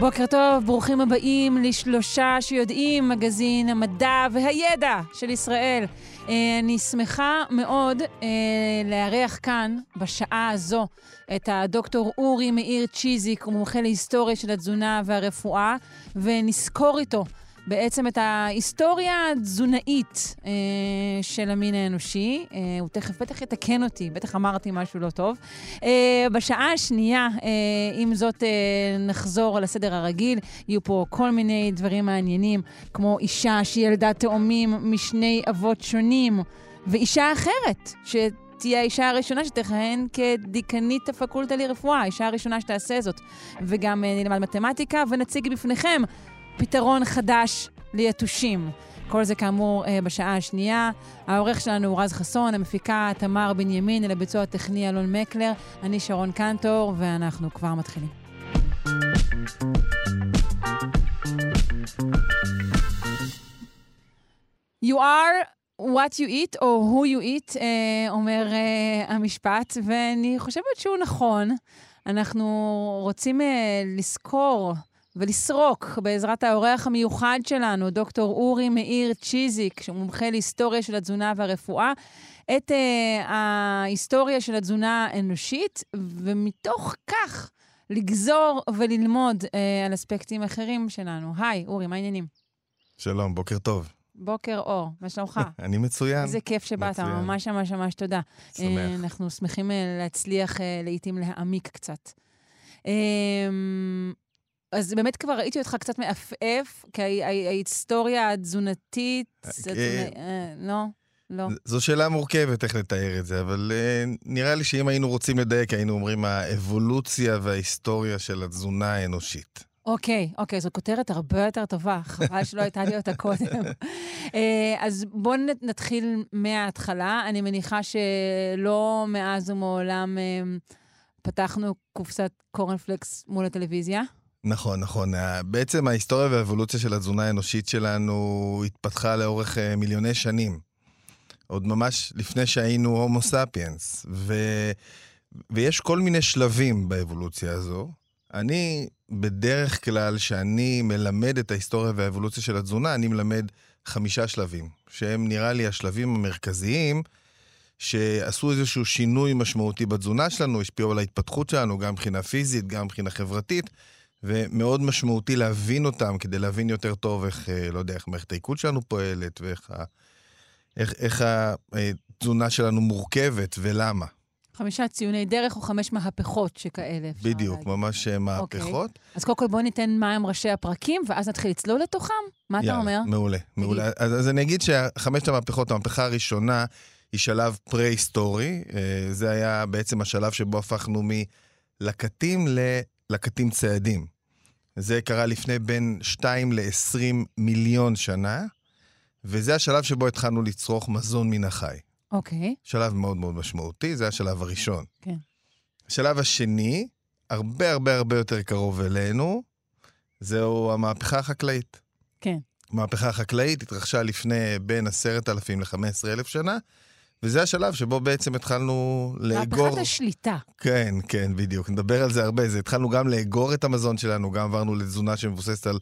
בוקר טוב, ברוכים הבאים לשלושה שיודעים, מגזין המדע והידע של ישראל. אה, אני שמחה מאוד אה, לארח כאן, בשעה הזו, את הדוקטור אורי מאיר צ'יזיק, הוא מומחה להיסטוריה של התזונה והרפואה, ונזכור איתו בעצם את ההיסטוריה התזונאית אה, של המין האנושי. אה, הוא תכף בטח יתקן אותי, בטח אמרתי משהו לא טוב. אה, בשעה השנייה, אה, עם זאת, אה, נחזור לסדר הרגיל. יהיו פה כל מיני דברים מעניינים, כמו אישה שילדה תאומים משני אבות שונים, ואישה אחרת, ש... תהיה האישה הראשונה שתכהן כדיקנית הפקולטה לרפואה, האישה הראשונה שתעשה זאת. וגם אה, נלמד מתמטיקה ונציג בפניכם פתרון חדש ליתושים. כל זה כאמור אה, בשעה השנייה. העורך שלנו הוא רז חסון, המפיקה תמר בנימין, אל הביצוע הטכני אלון מקלר. אני שרון קנטור, ואנחנו כבר מתחילים. You are what you eat, או who you eat, אה, אומר אה, המשפט, ואני חושבת שהוא נכון. אנחנו רוצים לזכור ולסרוק בעזרת האורח המיוחד שלנו, דוקטור אורי מאיר צ'יזיק, שהוא מומחה להיסטוריה של התזונה והרפואה, את uh, ההיסטוריה של התזונה האנושית, ומתוך כך לגזור וללמוד uh, על אספקטים אחרים שלנו. היי, אורי, מה העניינים? שלום, בוקר טוב. בוקר אור, מה שלומך? אני מצוין. איזה כיף שבאת. ממש ממש ממש תודה. שמח. אה, אנחנו שמחים להצליח לעיתים להעמיק קצת. אז באמת כבר ראיתי אותך קצת מעפעף, כי ההי- ההי- ההיסטוריה התזונתית, אה, אה, לא, לא. זו שאלה מורכבת איך לתאר את זה, אבל uh, נראה לי שאם היינו רוצים לדייק, היינו אומרים האבולוציה וההיסטוריה של התזונה האנושית. אוקיי, אוקיי, זו כותרת הרבה יותר טובה, חבל שלא הייתה לי אותה קודם. אז בואו נתחיל מההתחלה. אני מניחה שלא מאז ומעולם פתחנו קופסת קורנפלקס מול הטלוויזיה. נכון, נכון. ה- בעצם ההיסטוריה והאבולוציה של התזונה האנושית שלנו התפתחה לאורך uh, מיליוני שנים. עוד ממש לפני שהיינו הומו ספיאנס. ו... ויש כל מיני שלבים באבולוציה הזו. אני, בדרך כלל, כשאני מלמד את ההיסטוריה והאבולוציה של התזונה, אני מלמד חמישה שלבים, שהם נראה לי השלבים המרכזיים שעשו איזשהו שינוי משמעותי בתזונה שלנו, השפיעו על ההתפתחות שלנו, גם מבחינה פיזית, גם מבחינה חברתית, ומאוד משמעותי להבין אותם כדי להבין יותר טוב איך, אה, לא יודע, איך מערכת העיכול שלנו פועלת, ואיך ה- איך, איך התזונה שלנו מורכבת ולמה. חמישה ציוני דרך או חמש מהפכות שכאלה. בדיוק, להגיד. ממש אה, מהפכות. אז קודם כל בואו ניתן מהם ראשי הפרקים, ואז נתחיל לצלול לתוכם. מה אתה יאללה, אומר? מעולה, מעולה. אז, אז אני אגיד שחמשת המהפכות, המהפכה הראשונה היא שלב פרה-היסטורי. אה, זה היה בעצם השלב שבו הפכנו מלקטים ללקטים ציידים. זה קרה לפני בין 2 ל-20 מיליון שנה, וזה השלב שבו התחלנו לצרוך מזון מן החי. אוקיי, שלב מאוד מאוד משמעותי, זה השלב הראשון. כן. השלב השני, הרבה הרבה הרבה יותר קרוב אלינו, זהו המהפכה החקלאית. כן. המהפכה החקלאית התרחשה לפני בין 10,000 ל-15,000 שנה, וזה השלב שבו בעצם התחלנו לאגור... מהפכת השליטה. כן, כן, בדיוק. נדבר על זה הרבה. זה התחלנו גם לאגור את המזון שלנו, גם עברנו לתזונה שמבוססת על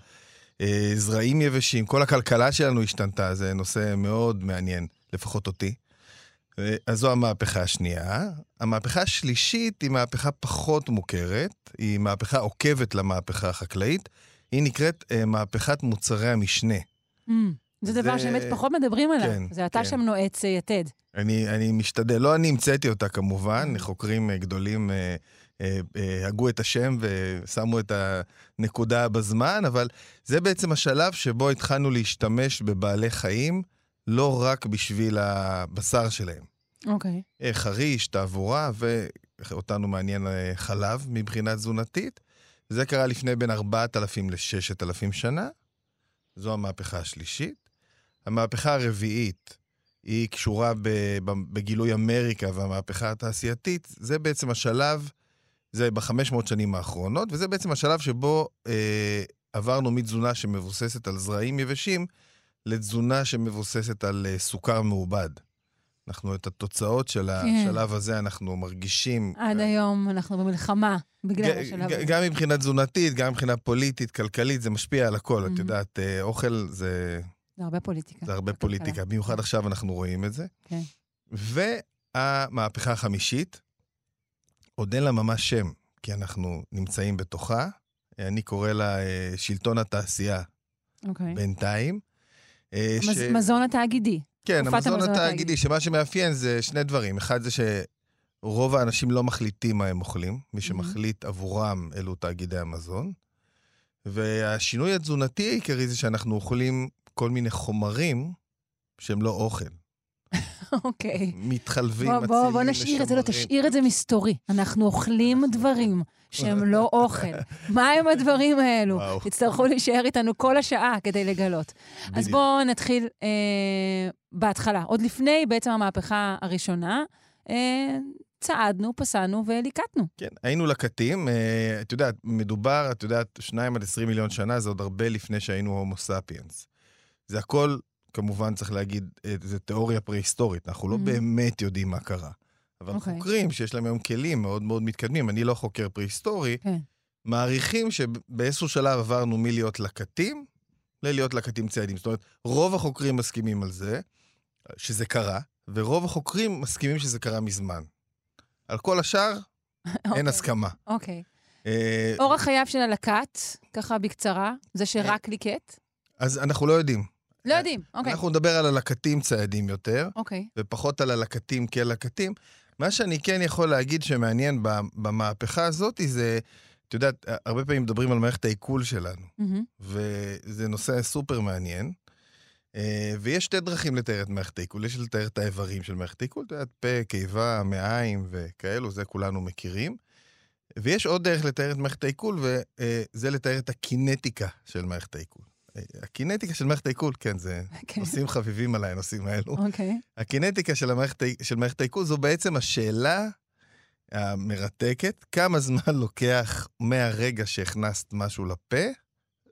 אה, זרעים יבשים. כל הכלכלה שלנו השתנתה, זה נושא מאוד מעניין, לפחות אותי. אה, אז זו המהפכה השנייה. המהפכה השלישית היא מהפכה פחות מוכרת, היא מהפכה עוקבת למהפכה החקלאית. היא נקראת אה, מהפכת מוצרי המשנה. Mm, זה דבר זה- שבאמת פחות מדברים עליו. כן, זה אתה כן. שם נועץ אה, יתד. אני, אני משתדל, לא אני המצאתי אותה כמובן, חוקרים אה, גדולים אה, אה, אה, הגו את השם ושמו את הנקודה בזמן, אבל זה בעצם השלב שבו התחלנו להשתמש בבעלי חיים, לא רק בשביל הבשר שלהם. אוקיי. אה, חריש, תעבורה, ואותנו מעניין חלב מבחינה תזונתית. זה קרה לפני בין 4,000 ל-6,000 שנה. זו המהפכה השלישית. המהפכה הרביעית היא קשורה בגילוי אמריקה והמהפכה התעשייתית, זה בעצם השלב, זה ב-500 שנים האחרונות, וזה בעצם השלב שבו אה, עברנו מתזונה שמבוססת על זרעים יבשים, לתזונה שמבוססת על אה, סוכר מעובד. אנחנו את התוצאות של כן. השלב הזה אנחנו מרגישים. עד היום אנחנו במלחמה בגלל ג- השלב ג- הזה. גם מבחינה תזונתית, גם מבחינה פוליטית, כלכלית, זה משפיע על הכל. Mhm. את יודעת, אה, אוכל זה, זה הרבה פוליטיקה. זה הרבה. פוליטיקה, במיוחד עכשיו אנחנו רואים את זה. כן. והמהפכה החמישית, עוד אין לה ממש שם, כי אנחנו נמצאים בתוכה. אני קורא לה אה, שלטון התעשייה אוקיי. בינתיים. אה, מז- מזון התאגידי. כן, המזון המזון התאגידי, התאגידי. שמה שמאפיין זה שני דברים. אחד זה שרוב האנשים לא מחליטים מה הם אוכלים, מי שמחליט עבורם אלו תאגידי המזון. והשינוי התזונתי העיקרי זה שאנחנו אוכלים כל מיני חומרים שהם לא אוכל. אוקיי. מתחלבים, בוא, מצילים, בוא, בוא נשאיר את זה, לא, משמרים. תשאיר את זה מסתורי. אנחנו אוכלים דברים שהם לא אוכל. מה הם הדברים האלו? תצטרכו להישאר איתנו כל השעה כדי לגלות. אז. בואו נתחיל אה, בהתחלה. עוד לפני בעצם המהפכה הראשונה, אה, צעדנו, פסענו וליקטנו. כן, היינו לקטים. אה, את יודעת, מדובר, את יודעת, שניים עד עשרים מיליון שנה, זה עוד הרבה לפני שהיינו הומו ספיאנס. זה הכל, כמובן, צריך להגיד, אה, זה תיאוריה פרה-היסטורית. אנחנו לא Mhm. באמת יודעים מה קרה. אבל אוקיי. חוקרים שיש להם היום כלים מאוד מאוד מתקדמים, אני לא חוקר פרה-היסטורי, כן. מעריכים שבאיזשהו שלב עברנו מלהיות לקטים ללהיות לקטים ציידים. זאת אומרת, רוב החוקרים מסכימים על זה, שזה קרה, ורוב החוקרים מסכימים שזה קרה מזמן. על כל השאר, אין אוקיי, הסכמה. אוקיי. אה, אורח חייו של הלקט, ככה בקצרה, זה שרק ליקט? אז אנחנו לא יודעים. לא יודעים, אוקיי. אנחנו נדבר על הלקטים ציידים יותר, אוקיי. ופחות על הלקטים כלקטים. מה שאני כן יכול להגיד שמעניין במהפכה הזאת, זה, את יודעת, הרבה פעמים מדברים על מערכת העיכול שלנו, מהמם. וזה נושא סופר מעניין. אה, ויש שתי דרכים לתאר את מערכת העיכול. יש לתאר את האיברים של מערכת העיכול, את יודעת, פה, קיבה, מעיים וכאלו, זה כולנו מכירים. ויש עוד דרך לתאר את מערכת העיכול, וזה לתאר את הקינטיקה של מערכת העיכול. אה, הקינטיקה של מערכת העיכול, כן, זה כן. נושאים חביבים עליי, הנושאים האלו. אוקיי. הקינטיקה של, המערכת, של מערכת העיכול זו בעצם השאלה המרתקת, כמה זמן לוקח מהרגע שהכנסת משהו לפה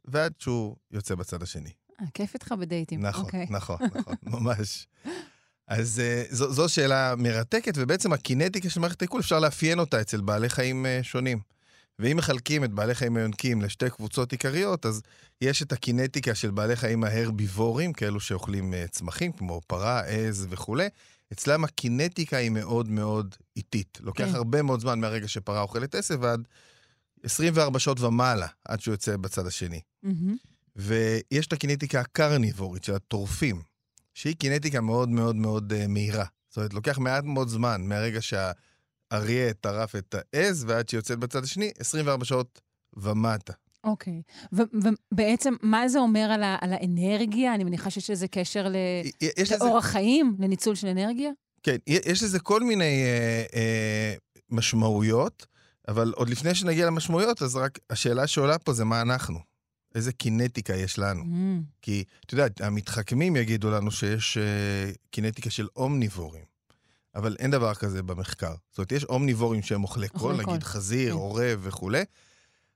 ועד שהוא יוצא בצד השני. אה, כיף איתך בדייטים. נכון, אוקיי. נכון, נכון, ממש. אז uh, זו, זו שאלה מרתקת, ובעצם הקינטיקה של מערכת העיכול, אפשר לאפיין אותה אצל בעלי חיים uh, שונים. ואם מחלקים את בעלי חיים היונקים לשתי קבוצות עיקריות, אז יש את הקינטיקה של בעלי חיים ההרביבורים, כאלו שאוכלים uh, צמחים, כמו פרה, עז וכולי. אצלם הקינטיקה היא מאוד מאוד איטית. לוקח כן. הרבה מאוד זמן מהרגע שפרה אוכלת עשב ועד 24 שעות ומעלה, עד שהוא יוצא בצד השני. מהמם. ויש את הקינטיקה הקרניבורית של הטורפים, שהיא קינטיקה מאוד מאוד מאוד uh, מהירה. זאת אומרת, לוקח מעט מאוד זמן מהרגע שהאריה טרף את העז ועד שיוצאת בצד השני, 24 שעות ומטה. אוקיי. ובעצם, מה זה אומר על, ה- על האנרגיה? אני מניחה שיש לזה קשר ל- יש לזה, לאורח חיים, לניצול של אנרגיה? כן, יש לזה כל מיני אה, אה, משמעויות, אבל עוד לפני שנגיע למשמעויות, אז רק השאלה שעולה פה זה מה אנחנו. איזה קינטיקה יש לנו. Mm, כי, את יודעת, המתחכמים יגידו לנו שיש uh, קינטיקה של אומניבורים, אבל אין דבר כזה במחקר. זאת אומרת, יש אומניבורים שהם אוכלי קול, נגיד חזיר, כן. עורב וכולי,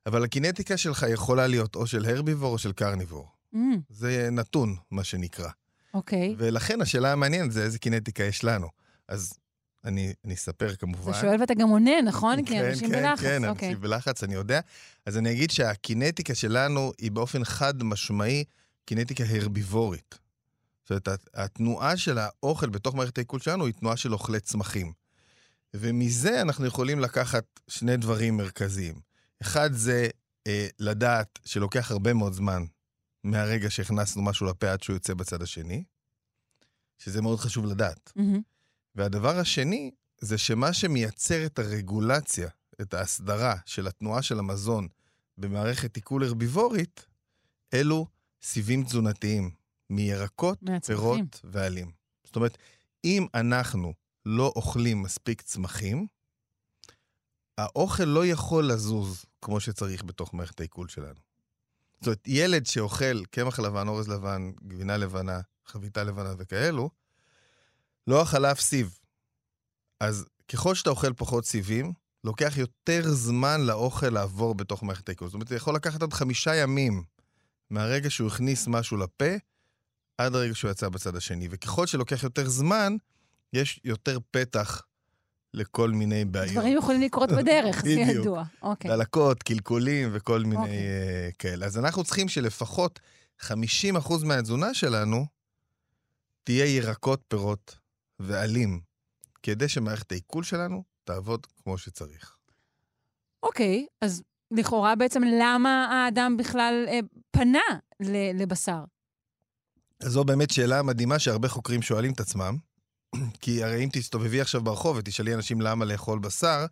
אבל הקינטיקה שלך יכולה להיות או של הרביבור או של קרניבור. mm, זה נתון, מה שנקרא. אוקיי. ולכן השאלה המעניינת זה איזה קינטיקה יש לנו. אז אני, אני אספר כמובן. אתה שואל ואתה גם עונה, נכון? כי אנשים כן, בלחץ. כן, אוקיי. אנשים בלחץ, אני יודע. אז אני אגיד שהקינטיקה שלנו היא באופן חד משמעי קינטיקה הרביבורית. זאת אומרת, הת- התנועה של האוכל בתוך מערכת העיכול שלנו היא תנועה של אוכלי צמחים. ומזה אנחנו יכולים לקחת שני דברים מרכזיים. אחד זה אה, לדעת שלוקח הרבה מאוד זמן מהרגע שהכנסנו משהו לפה עד שהוא יוצא בצד השני, שזה מאוד חשוב לדעת. מהמם. והדבר השני, זה שמה שמייצר את הרגולציה, את ההסדרה של התנועה של המזון במערכת עיכול הרביבורית, אלו סיבים תזונתיים, מירקות, מהצמחים. פירות ועלים. זאת אומרת, אם אנחנו לא אוכלים מספיק צמחים, האוכל לא יכול לזוז כמו שצריך בתוך מערכת העיכול שלנו. זאת אומרת, ילד שאוכל קמח לבן, אורז לבן, גבינה לבנה, חביתה לבנה וכאלו, לא החלף סיב. אז ככל שאתה אוכל פחות סיבים, לוקח יותר זמן לאוכל לעבור בתוך מערכת העיכול. זאת אומרת, זה יכול לקחת עד חמישה ימים מהרגע שהוא הכניס משהו לפה, עד הרגע שהוא יצא בצד השני. וככל שלוקח יותר זמן, יש יותר פתח לכל מיני בעיות. דברים יכולים לקרות בדרך, זה בדיוק. ידוע. אוקיי. דלקות, קלקולים וכל מיני אוקיי. אה, כאלה. אז אנחנו צריכים שלפחות 50% מהתזונה שלנו תהיה ירקות, פירות ועלים, כדי שמערכת העיכול שלנו תעבוד כמו שצריך. אוקיי, אז לכאורה בעצם למה האדם בכלל אה, פנה לבשר? זו באמת שאלה מדהימה שהרבה חוקרים שואלים את עצמם, כי הרי אם תסתובבי עכשיו ברחוב ותשאלי אנשים למה לאכול בשר,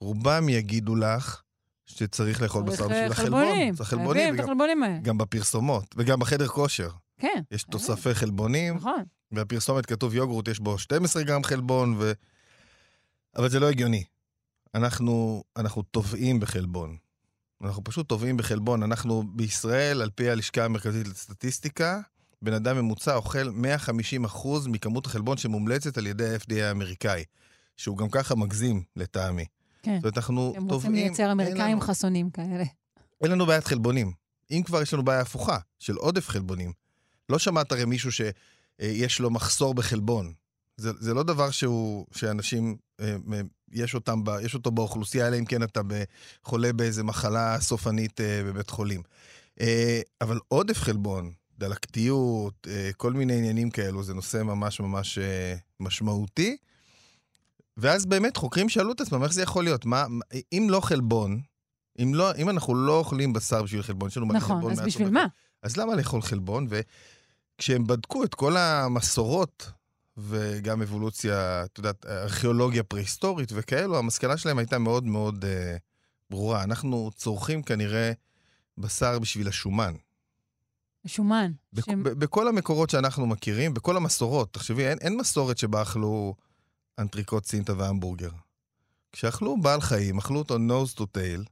רובם יגידו לך שצריך לאכול בשר בשביל החלבון. חלבונים. צריך חלבונים, חייבים את החלבונים האלה. גם בפרסומות, וגם בחדר כושר. כן, יש. תוספי חלבונים, נכון. והפרסומת כתוב יוגורט, יש בו 12 גרם חלבון, ו... אבל זה לא הגיוני. אנחנו, אנחנו טובעים בחלבון. אנחנו פשוט טובעים בחלבון. אנחנו בישראל, על פי הלשכה המרכזית לסטטיסטיקה, בן אדם ממוצע אוכל 150 אחוז מכמות החלבון שמומלצת על ידי ה-FDA האמריקאי, שהוא גם ככה מגזים לטעמי. כן. זאת אומרת, אנחנו הם טובעים... רוצים לייצר אמריקאים לנו- חסונים כאלה. אין לנו בעיית חלבונים. אם כבר יש לנו בעיה הפוכה, של עודף חלבונים. לא שמעת הרי מישהו שיש לו מחסור בחלבון. זה, זה לא דבר שהוא, שאנשים, אה, יש, אותם, ב, יש אותו באוכלוסייה, אלא אם כן אתה חולה באיזה מחלה סופנית אה, בבית חולים. אה, אבל עודף חלבון, דלקתיות, אה, כל מיני עניינים כאלו, זה נושא ממש ממש אה, משמעותי. ואז באמת חוקרים שאלו את עצמם, איך זה יכול להיות? מה, אם לא חלבון, אם, לא, אם אנחנו לא אוכלים בשר בשביל חלבון, יש לנו נכון, חלבון אז בשביל מה? אז למה לאכול חלבון? וכשהם בדקו את כל המסורות, וגם אבולוציה, את יודעת, ארכיאולוגיה פרה-היסטורית וכאלו, המסקנה שלהם הייתה מאוד מאוד אה, ברורה. אנחנו צורכים כנראה בשר בשביל השומן. שומן. בכ- ב- בכל המקורות שאנחנו מכירים, בכל המסורות, תחשבי, אין, אין מסורת שבה אכלו אנטריקוט סינטה והמבורגר. כשאכלו בעל חיים, אכלו אותו nose to tail,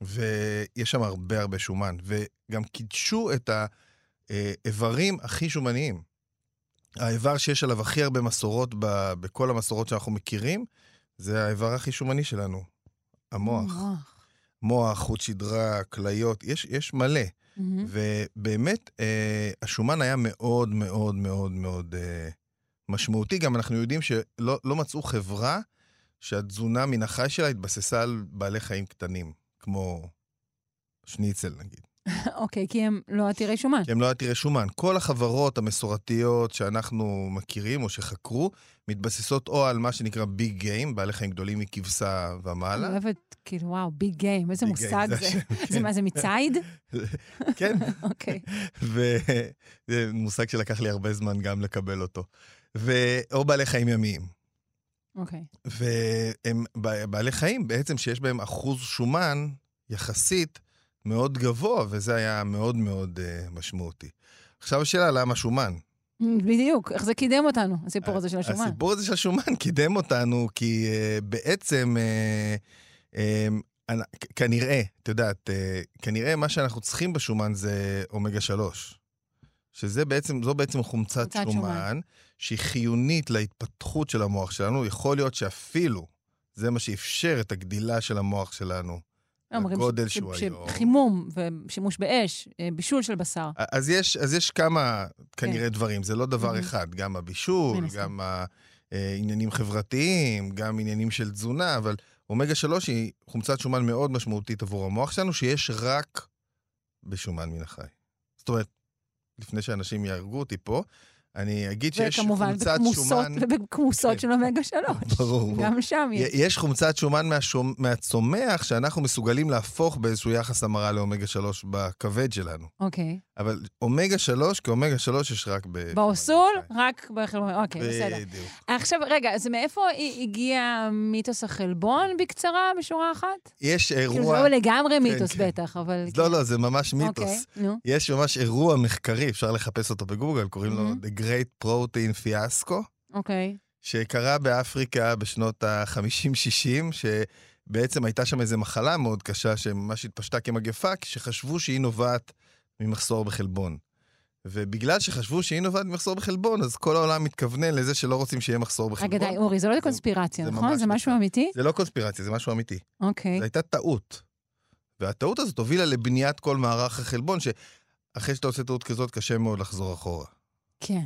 ויש שם הרבה הרבה שומן, וגם קידשו את האיברים הכי שומניים. האיבר שיש עליו הכי הרבה מסורות ב, בכל המסורות שאנחנו מכירים, זה האיבר הכי שומני שלנו, המוח. מוח. מוח, חוט שדרה, כליות, יש, יש מלא. מהמם. ובאמת, אה, השומן היה מאוד מאוד מאוד מאוד אה, משמעותי. גם אנחנו יודעים שלא לא מצאו חברה שהתזונה מן החי שלה התבססה על בעלי חיים קטנים, כמו שניצל נגיד. אוקיי, כי הם לא עתירי שומן. כי הם לא עתירי שומן. כל החברות המסורתיות שאנחנו מכירים או שחקרו, מתבססות או על מה שנקרא ביג גיים, בעלי חיים גדולים מכבשה אני ומעלה. אוהבת, כאילו, וואו, ביג גיים, איזה מושג זה. זה כן. מה, זה מצייד? כן, אוקיי. וזה מושג שלקח לי הרבה זמן גם לקבל אותו. או בעלי חיים ימיים. אוקיי. והם ב- בעלי חיים בעצם שיש בהם אחוז שומן יחסית מאוד גבוה, וזה היה מאוד מאוד uh, משמעותי. עכשיו השאלה למה שומן. בדיוק, איך זה קידם אותנו, הסיפור הזה של השומן. הסיפור הזה של השומן קידם אותנו, כי uh, בעצם, uh, כ- כנראה, את יודעת, uh, כנראה מה שאנחנו צריכים בשומן זה אומגה 3. שזה בעצם, זו בעצם חומצת שומן. שומן, שהיא חיונית להתפתחות של המוח שלנו. יכול להיות שאפילו זה מה שאפשר את הגדילה של המוח שלנו. הגודל שהוא היום. חימום ושימוש באש, אה, בישול של בשר. אז יש, אז יש כמה, כנראה, דברים, זה לא דבר מהמם. אחד, גם הבישול. גם העניינים חברתיים, גם עניינים של תזונה, אבל אומגה 3 היא חומצת שומן מאוד משמעותית עבור המוח שלנו, שיש רק בשומן מן החי. זאת אומרת, לפני שאנשים יהרגו אותי פה, אני אגיד שיש וכמובן חומצת בכמוסות, שומן... ובכמוסות כן. של אומגה 3. ברור, ברור. גם שם יש. יש חומצת שומן מהשומ... מהצומח שאנחנו מסוגלים להפוך באיזשהו יחס המרה לאומגה 3 בכבד שלנו. אוקיי. אבל אומגה 3, כי אומגה 3 יש רק ב... באוסול, רק בחלבון. אוקיי, בסדר. בדיוק. עכשיו, רגע, אז מאיפה הגיע מיתוס החלבון בקצרה, בשורה אחת? יש כאילו, זה אירוע... לא לגמרי מיתוס כן. בטח, אבל... לא, לא, זה ממש אוקיי, מיתוס. יש ממש אירוע מחקרי, אפשר לחפש אותו בגוגל, קוראים לו מהמם. The Great Protein Fiasco, אוקיי. שקרה באפריקה בשנות ה-50-60, שבעצם הייתה שם איזו מחלה מאוד קשה, שממש התפשטה כמגפה, כשחשבו שהיא נובעת ממחסור בחלבון. ובגלל שחשבו שהיא נובעת ממחסור בחלבון, אז כל העולם מתכוונן לזה שלא רוצים שיהיה מחסור בחלבון. רגע, די, אורי, זה לא קונספירציה, זה נכון? ממש זה משהו נכון. אמיתי? זה לא קונספירציה, זה משהו אמיתי. אוקיי. זו הייתה טעות. והטעות הזאת הובילה לבניית כל מערך החלבון, שאחרי שאתה עושה טעות כזאת, קשה מאוד לחזור אחורה. כן.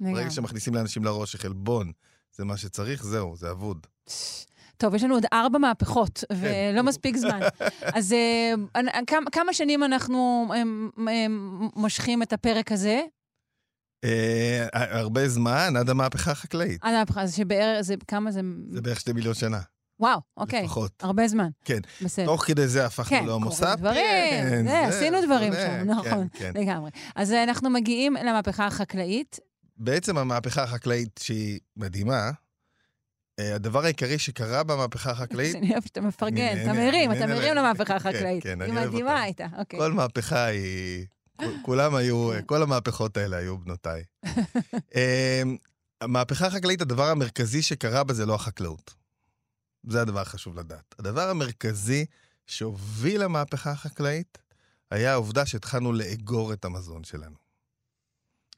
לגמרי. ברגע שמכניסים לאנשים לראש שחלבון זה מה שצריך, זהו, זה אבוד. טוב, יש לנו עוד ארבע מהפכות, כן. ולא מספיק זמן. אז אה, כמה- שנים אנחנו מושכים את הפרק הזה? אה, הרבה זמן עד המהפכה החקלאית. עד המהפכה, אז שבערך, זה, כמה זה... זה בערך שתי מיליון שנה, וואו, אוקיי. לפחות. הרבה זמן. כן. בסדר. תוך כדי זה הפכנו כן, להומו קורים ספיאנס. דברים, זה, עשינו דברים זה, שם, נכון. כן, כן. לגמרי. אז אה, אנחנו מגיעים למהפכה החקלאית. בעצם המהפכה החקלאית שהיא מדהימה, הדבר העיקרי שקרה במהפכה החקלאית, אני אוהבת שאתה מפרגן, אתה מרים, אתה. מרים למהפכה כן, החקלאית. כן, היא אני אוהב מדהימה אותה. הייתה, אוקיי. כל מהפכה היא... כולם היו, כל המהפכות האלה היו בנותיי. אה, המהפכה החקלאית, הדבר המרכזי שקרה בה זה לא החקלאות. זה הדבר החשוב לדעת. הדבר המרכזי שהוביל למהפכה החקלאית היה העובדה שהתחלנו לאגור את המזון שלנו.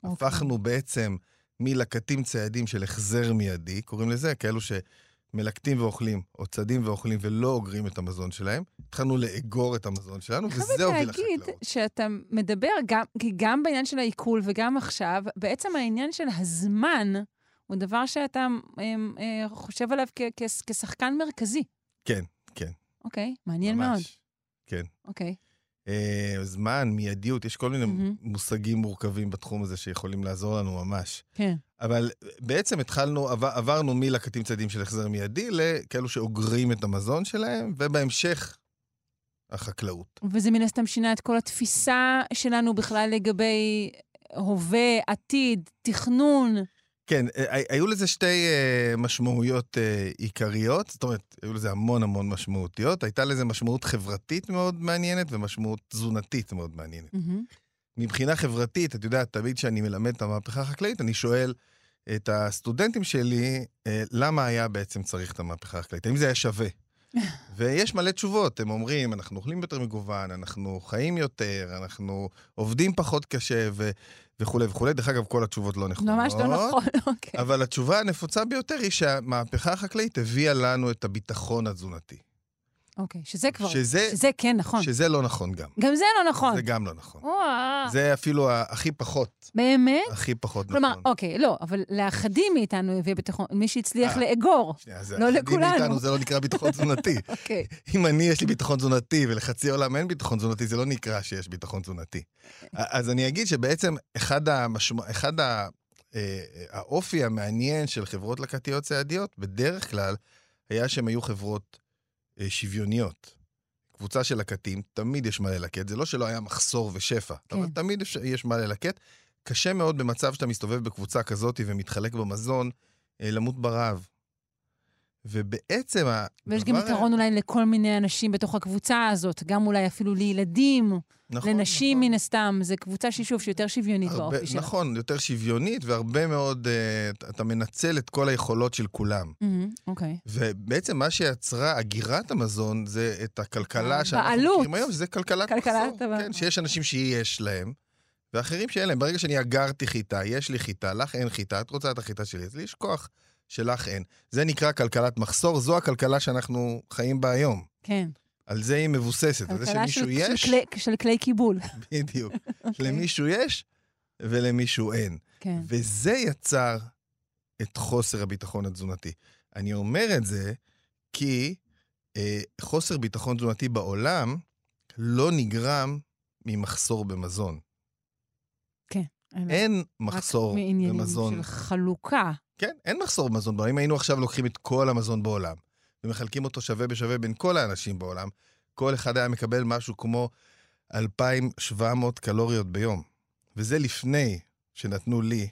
אוקיי. הפכנו בעצם מלקטים ציידים של החזר מיידי, קוראים לזה, כאלו שמלקטים ואוכלים, או צדים ואוכלים ולא אוגרים את המזון שלהם, התחלנו לאגור את המזון שלנו, חייבת וזה הוביל להגיד לחקלאות. שאתה מדבר, גם, גם בעניין של העיכול וגם עכשיו, בעצם העניין של הזמן הוא דבר שאתה אמ, אה, חושב עליו כ- כ- כשחקן מרכזי. כן, כן. אוקיי, מעניין ממש. מאוד. כן. אוקיי. אה, זמן, מיידיות, יש כל מיני מהמם. מושגים מורכבים בתחום הזה שיכולים לעזור לנו ממש. כן. אבל בעצם התחלנו, עבר, עברנו מלקטים ציידים של החזר מיידי לכאלו שאוגרים את המזון שלהם, ובהמשך, החקלאות. וזה מן הסתם שינה את כל התפיסה שלנו בכלל לגבי הווה, עתיד, תכנון. כן, אה, היו לזה שתי אה, משמעויות אה, עיקריות, זאת אומרת, היו לזה המון המון משמעותיות. הייתה לזה משמעות חברתית מאוד מעניינת ומשמעות תזונתית מאוד מעניינת. מהמם. מבחינה חברתית, את יודעת, תמיד כשאני מלמד את המהפכה החקלאית, אני שואל את הסטודנטים שלי, למה היה בעצם צריך את המהפכה החקלאית? האם זה היה שווה? ויש מלא תשובות, הם אומרים, אנחנו אוכלים יותר מגוון, אנחנו חיים יותר, אנחנו עובדים פחות קשה ו- וכולי וכולי. דרך אגב, כל התשובות לא נכונות. ממש לא נכון, אוקיי. אבל התשובה הנפוצה ביותר היא שהמהפכה החקלאית הביאה לנו את הביטחון התזונתי. אוקיי, שזה כבר, שזה, שזה כן נכון. שזה לא נכון גם. גם זה לא נכון. זה גם לא נכון. וואו, זה אפילו הכי פחות, באמת? הכי פחות כלומר, נכון. אוקיי, לא, אבל לאחדים מאיתנו הביא ביטחון, מי שהצליח אה. לאגור. לא לכולנו. מאיתנו, זה לא נקרא ביטחון תזונתי. אוקיי. אם אני, יש לי ביטחון תזונתי ולחצי עולם אין ביטחון תזונתי, זה לא נקרא שיש ביטחון תזונתי. אז אני אגיד שבעצם אחד, המשמע, אחד ה, אה, האופי המעניין של חברות לקטיות צעדיות, בדרך כלל, היה שהן היו חברות אה, שוויוניות. קבוצה של לקטים, תמיד יש מה ללקט, זה לא שלא היה מחסור ושפע, כן. אבל תמיד אפשר- יש מה ללקט. קשה מאוד במצב שאתה מסתובב בקבוצה כזאת ומתחלק במזון, אה, למות ברעב. ובעצם הדבר... ויש גם יתרון אולי לכל מיני אנשים בתוך הקבוצה הזאת, גם אולי אפילו לילדים, נכון, לנשים נכון. מן הסתם. זו קבוצה שהיא שוב שיותר שוויונית הרבה, באופי שלה. נכון, יותר שוויונית, והרבה מאוד, uh, אתה מנצל את כל היכולות של כולם. מהמם, אוקיי. ובעצם מה שיצרה אגירת המזון זה את הכלכלה שאנחנו הבעלות. מכירים היום, שזה כלכלת מחסור. כן, שיש אנשים שיש להם, ואחרים שאין להם. ברגע שאני אגרתי חיטה, יש לי חיטה, לך אין חיטה, את רוצה את החיטה שלי, אז לי יש כוח שלך אין. זה נקרא כלכלת מחסור, זו הכלכלה שאנחנו חיים בה היום. כן. על זה היא מבוססת, על זה כלכלה שמישהו של, יש, של, כלי, של כלי קיבול. בדיוק. אוקיי. למישהו יש ולמישהו אין. כן. וזה יצר את חוסר הביטחון התזונתי. אני אומר את זה כי אה, חוסר ביטחון תזונתי בעולם לא נגרם ממחסור במזון. אין מחסור רק מעניינים במזון. של חלוקה. כן, אין מחסור במזון בעולם. אם היינו עכשיו לוקחים את כל המזון בעולם ומחלקים אותו שווה בשווה בין כל האנשים בעולם, כל אחד היה מקבל משהו כמו 2,700 קלוריות ביום. וזה לפני שנתנו לי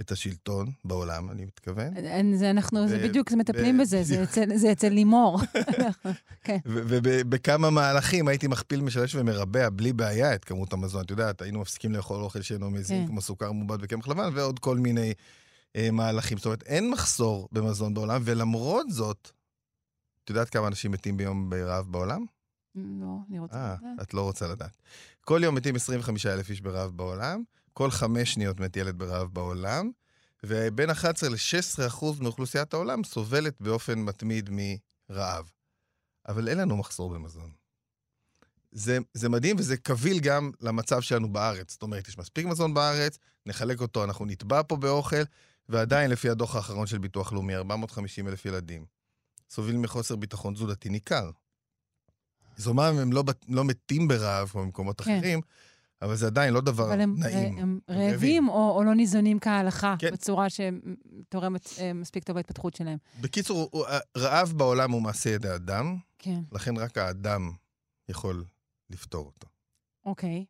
את השלטון בעולם, אני מתכוון. אין, זה אנחנו, זה בדיוק, זה מטפלים בזה, זה. אצל- זה אצל לימור. כן. ובכמה מהלכים הייתי מכפיל, משלש ומרבע בלי בעיה את כמות המזון. את יודעת, היינו מפסיקים לאכול אוכל שאינו מזין, כן. כמו סוכר מעובד וקמח לבן, ועוד כל מיני אה, מהלכים. זאת אומרת, אין מחסור במזון בעולם, ולמרות זאת, את יודעת כמה אנשים מתים ביום ברעב בעולם? לא, אני רוצה אה, לדעת. את לא רוצה לדעת. כל יום מתים 25 אלף איש ברעב בעולם, כל חמש שניות מת ילד ברעב בעולם, ובין 11 ל-16 אחוז מאוכלוסיית העולם סובלת באופן מתמיד מרעב. אבל אין לנו מחסור במזון. זה, זה מדהים וזה קביל גם למצב שלנו בארץ. זאת אומרת, יש מספיק מזון בארץ, נחלק אותו, אנחנו נטבע פה באוכל, ועדיין, לפי הדוח האחרון של ביטוח לאומי, 450 אלף ילדים סובלים מחוסר ביטחון תזונתי ניכר. זאת אומרת, הם לא, לא מתים ברעב כמו במקומות כן. אחרים, אבל זה עדיין לא דבר אבל הם, נעים. אבל הם רעבים או, או לא ניזונים כהלכה, כן. בצורה שתורמת אה, מספיק טוב להתפתחות שלהם. בקיצור, רעב בעולם הוא מעשה ידי אדם, כן. לכן רק האדם יכול לפתור אותו. אוקיי.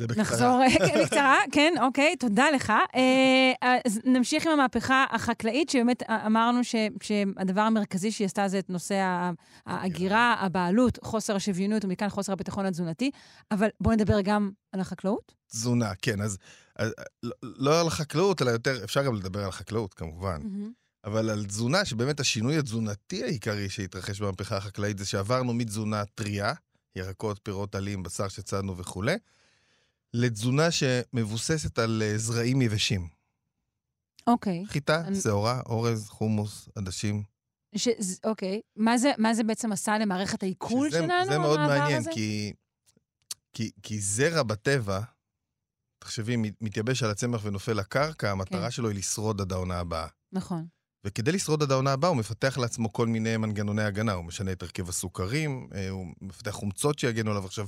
זה בקצרה. נחזור, כן, בקצרה, כן, אוקיי, תודה לך. אה, אז נמשיך עם המהפכה החקלאית, שבאמת אמרנו ש, שהדבר המרכזי שהיא עשתה זה את נושא ההגירה, הבעלות, חוסר השוויונות, ומכאן חוסר הביטחון התזונתי. אבל בואו נדבר גם על החקלאות. תזונה, כן. אז, אז לא, לא על החקלאות, אלא יותר, אפשר גם לדבר על החקלאות, כמובן. Mm-hmm. אבל על תזונה, שבאמת השינוי התזונתי העיקרי שהתרחש במהפכה החקלאית זה שעברנו מתזונה טריה, ירקות, פירות, עלים, בשר שצדנו וכולי, לתזונה שמבוססת על אה, זרעים יבשים. אוקיי. חיטה, אני... שעורה, אורז, חומוס, עדשים. ש... אוקיי. מה זה, מה זה בעצם עשה למערכת העיכול שזה, שלנו, זה מאוד מעניין, כי, כי, כי זרע בטבע, תחשבי, מתייבש על הצמח ונופל לקרקע, המטרה כן. שלו היא לשרוד עד העונה הבאה. נכון. וכדי לשרוד עד העונה הבאה, הוא מפתח לעצמו כל מיני מנגנוני הגנה. הוא משנה את הרכב הסוכרים, אה, הוא מפתח חומצות שיגנו עליו. עכשיו,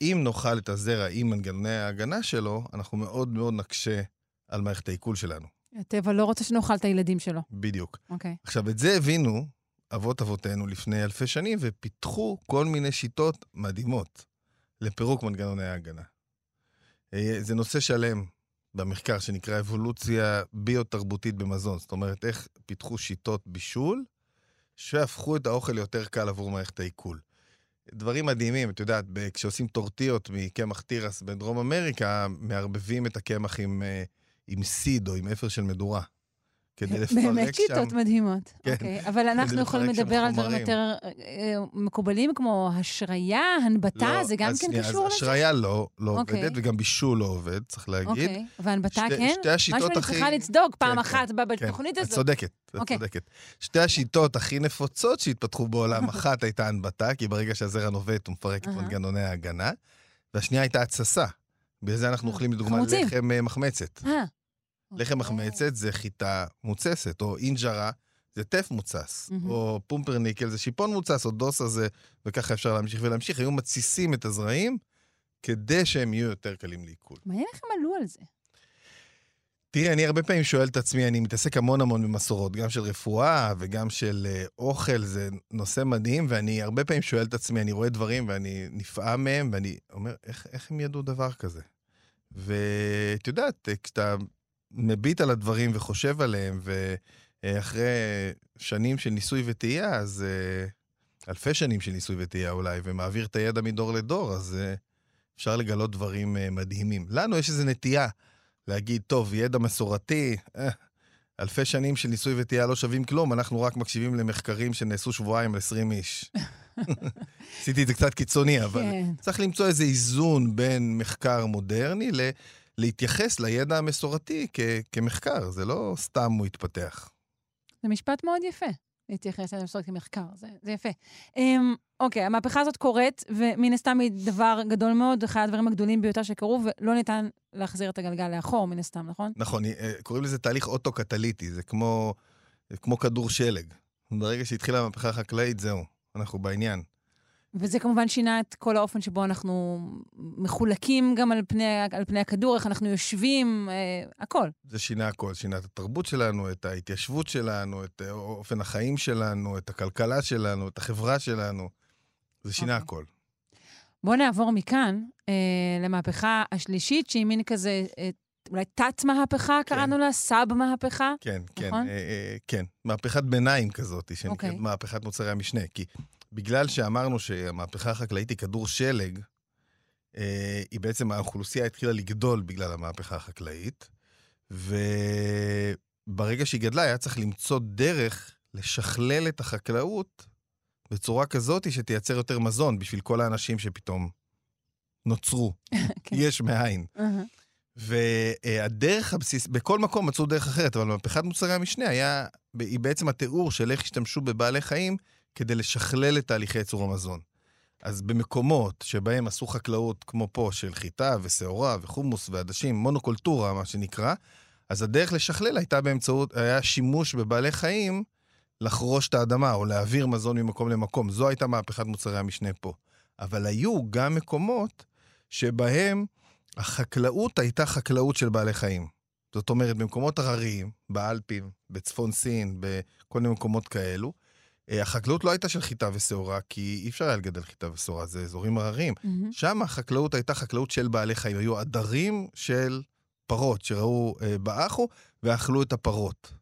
אם נאכל את הזרע עם מנגנוני ההגנה שלו, אנחנו מאוד מאוד נקשה על מערכת העיכול שלנו. הטבע לא רוצה שנאכל את הילדים שלו. בדיוק. אוקיי. Okay. עכשיו, את זה הבינו אבות אבותינו לפני אלפי שנים, ופיתחו כל מיני שיטות מדהימות לפירוק מנגנוני ההגנה. אה, זה נושא שלם במחקר שנקרא אבולוציה ביו-תרבותית במזון. זאת אומרת, איך פיתחו שיטות בישול שהפכו את האוכל יותר קל עבור מערכת העיכול. דברים מדהימים, את יודעת, כשעושים טורטיות מקמח תירס בדרום אמריקה, מערבבים את הקמח עם, אה, עם סיד או עם אפר של מדורה. כדי לפרק שם... באמת שיטות מדהימות. כן. אוקיי, אבל אנחנו יכולים לדבר על דברים יותר אה, מקובלים, כמו השריה, הנבטה, לא, זה גם כן שנייה, קשור לזה? השריה לא, לא אוקיי. עובדת, וגם בישול לא עובד, צריך להגיד. אוקיי, והנבטה שתי, כן? שתי השיטות הכי... משהו אני צריכה לצדוק פעם כן, אחת כן, בתוכנית כן, הזאת. את צודקת, את אוקיי. צודקת. שתי השיטות הכי נפוצות שהתפתחו בעולם, אחת הייתה הנבטה, כי ברגע שהזרע נובט הוא מפרק את מנגנוני ההגנה, והשנייה הייתה התססה. בגלל זה אנחנו אוכלים, לדוגמה, לחם אה, מחמצת. אה. לחם מחמצת זה חיטה מוצסת, או אינג'רה זה טף מוצס, mm-hmm. או פומפרניקל זה שיפון מוצס, או דוסה זה, וככה אפשר להמשיך ולהמשיך. היו מתסיסים את הזרעים כדי שהם יהיו יותר קלים לעיכול. מעניין איך הם עלו על זה. תראי, אני הרבה פעמים שואל את עצמי, אני מתעסק המון המון במסורות, גם של רפואה וגם של uh, אוכל, זה נושא מדהים, ואני הרבה פעמים שואל את עצמי, אני רואה דברים ואני נפעם מהם, ואני אומר, איך, איך הם ידעו דבר כזה? ואת יודעת, כשאתה מביט על הדברים וחושב עליהם, ואחרי שנים של ניסוי וטעייה, אז אה, אלפי שנים של ניסוי וטעייה אולי, ומעביר את הידע מדור לדור, אז אה, אפשר לגלות דברים אה, מדהימים. לנו יש איזו נטייה להגיד, טוב, ידע מסורתי, אלפי שנים של ניסוי וטעייה לא שווים כלום, אנחנו רק מקשיבים למחקרים שנעשו שבועיים על 20 איש. עשיתי את זה קצת קיצוני, אבל כן. צריך למצוא איזה איזון בין מחקר מודרני ל... להתייחס לידע המסורתי כ- כמחקר, זה לא סתם הוא התפתח. זה משפט מאוד יפה, להתייחס לידע המסורתי כמחקר, זה, זה יפה. Um, אוקיי, המהפכה הזאת קורית, ומן הסתם היא דבר גדול מאוד, אחד הדברים הגדולים ביותר שקרו, ולא ניתן להחזיר את הגלגל לאחור, מן הסתם, נכון? נכון, אה, קוראים לזה תהליך אוטו-קטליטי, זה כמו, כמו כדור שלג. ברגע שהתחילה המהפכה החקלאית, זהו, אנחנו בעניין. וזה כמובן שינה את כל האופן שבו אנחנו מחולקים גם על פני, על פני הכדור, איך אנחנו יושבים, אה, הכל. זה שינה הכל, שינה את התרבות שלנו, את ההתיישבות שלנו, את אופן החיים שלנו, את הכלכלה שלנו, את החברה שלנו. זה שינה okay. אוקיי. הכל. בואו נעבור מכאן אה, למהפכה השלישית, שהיא מין כזה, אה, אולי תת-מהפכה, כן. קראנו לה, סאב-מהפכה. כן, כן, נכון? אה, אה, כן. מהפכת ביניים כזאת, שנקראת okay. אוקיי. מהפכת מוצרי המשנה. כי בגלל שאמרנו שהמהפכה החקלאית היא כדור שלג, אה, היא בעצם, האוכלוסייה התחילה לגדול בגלל המהפכה החקלאית, וברגע שהיא גדלה היה צריך למצוא דרך לשכלל את החקלאות בצורה כזאת שתייצר יותר מזון בשביל כל האנשים שפתאום נוצרו, כן. יש מאין. והדרך הבסיס, בכל מקום מצאו דרך אחרת, אבל מהפכת מוצרי המשנה היה, היא בעצם התיאור של איך השתמשו בבעלי חיים כדי לשכלל את תהליכי ייצור המזון. אז במקומות שבהם עשו חקלאות כמו פה, של חיטה ושעורה וחומוס ועדשים, מונוקולטורה, מה שנקרא, אז הדרך לשכלל הייתה באמצעות, היה שימוש בבעלי חיים לחרוש את האדמה או להעביר מזון ממקום למקום. זו הייתה מהפכת מוצרי המשנה פה. אבל היו גם מקומות שבהם החקלאות הייתה חקלאות של בעלי חיים. זאת אומרת, במקומות הרריים, באלפים, בצפון סין, בכל מיני מקומות כאלו, החקלאות לא הייתה של חיטה ושעורה, כי אי אפשר היה לגדל חיטה ושעורה, זה אזורים הרריים. Mm-hmm. שם החקלאות הייתה חקלאות של בעלי חיים, היו עדרים של פרות שראו אה, באחו ואכלו את הפרות.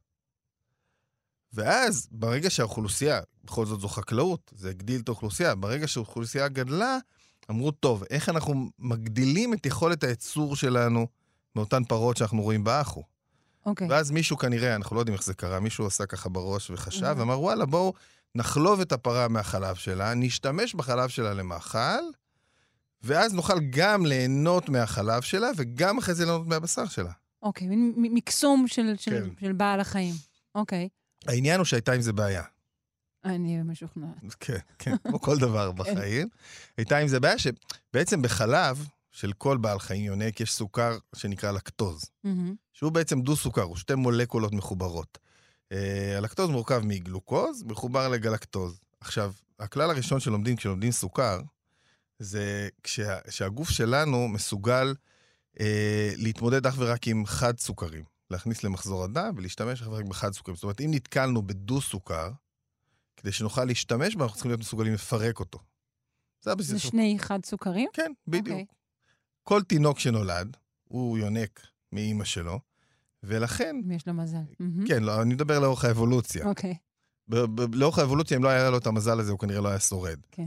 ואז, ברגע שהאוכלוסייה, בכל זאת זו חקלאות, זה הגדיל את האוכלוסייה, ברגע שהאוכלוסייה גדלה, אמרו, טוב, איך אנחנו מגדילים את יכולת הייצור שלנו מאותן פרות שאנחנו רואים באחו? אוקיי. ואז מישהו כנראה, אנחנו לא יודעים איך זה קרה, מישהו עשה ככה בראש וחשב, אהה. ואמר, וואלה, בואו נחלוב את הפרה מהחלב שלה, נשתמש בחלב שלה למאכל, ואז נוכל גם ליהנות מהחלב שלה, וגם אחרי זה ליהנות מהבשר שלה. אוקיי, מין מ- מקסום של, של, כן. של בעל החיים. אוקיי. העניין הוא שהייתה עם זה בעיה. אני משוכנעת. כן, כן, כמו כל דבר בחיים. הייתה עם זה בעיה שבעצם בחלב של כל בעל חיים יונק יש סוכר שנקרא לקטוז, מהמם. שהוא בעצם דו-סוכר, הוא שתי מולקולות מחוברות. אה, הלקטוז מורכב מגלוקוז, מחובר לגלקטוז. עכשיו, הכלל הראשון שלומדים כשלומדים סוכר, זה כשה, שהגוף שלנו מסוגל אה, להתמודד אך ורק עם חד סוכרים. להכניס למחזור הדם ולהשתמש אך ורק בחד סוכרים. זאת אומרת, אם נתקלנו בדו-סוכר, כדי שנוכל להשתמש בו, אנחנו צריכים להיות מסוגלים לפרק אותו. זה הבסיס. זה שני חד סוכרים? כן, בדיוק. אוקיי. כל תינוק שנולד, הוא יונק מאימא שלו, ולכן, יש לו מזל. כן, לא, אני מדבר לאורך האבולוציה. אוקיי. ב- לאורך האבולוציה, אם לא היה לו את המזל הזה, הוא כנראה לא היה שורד. כן.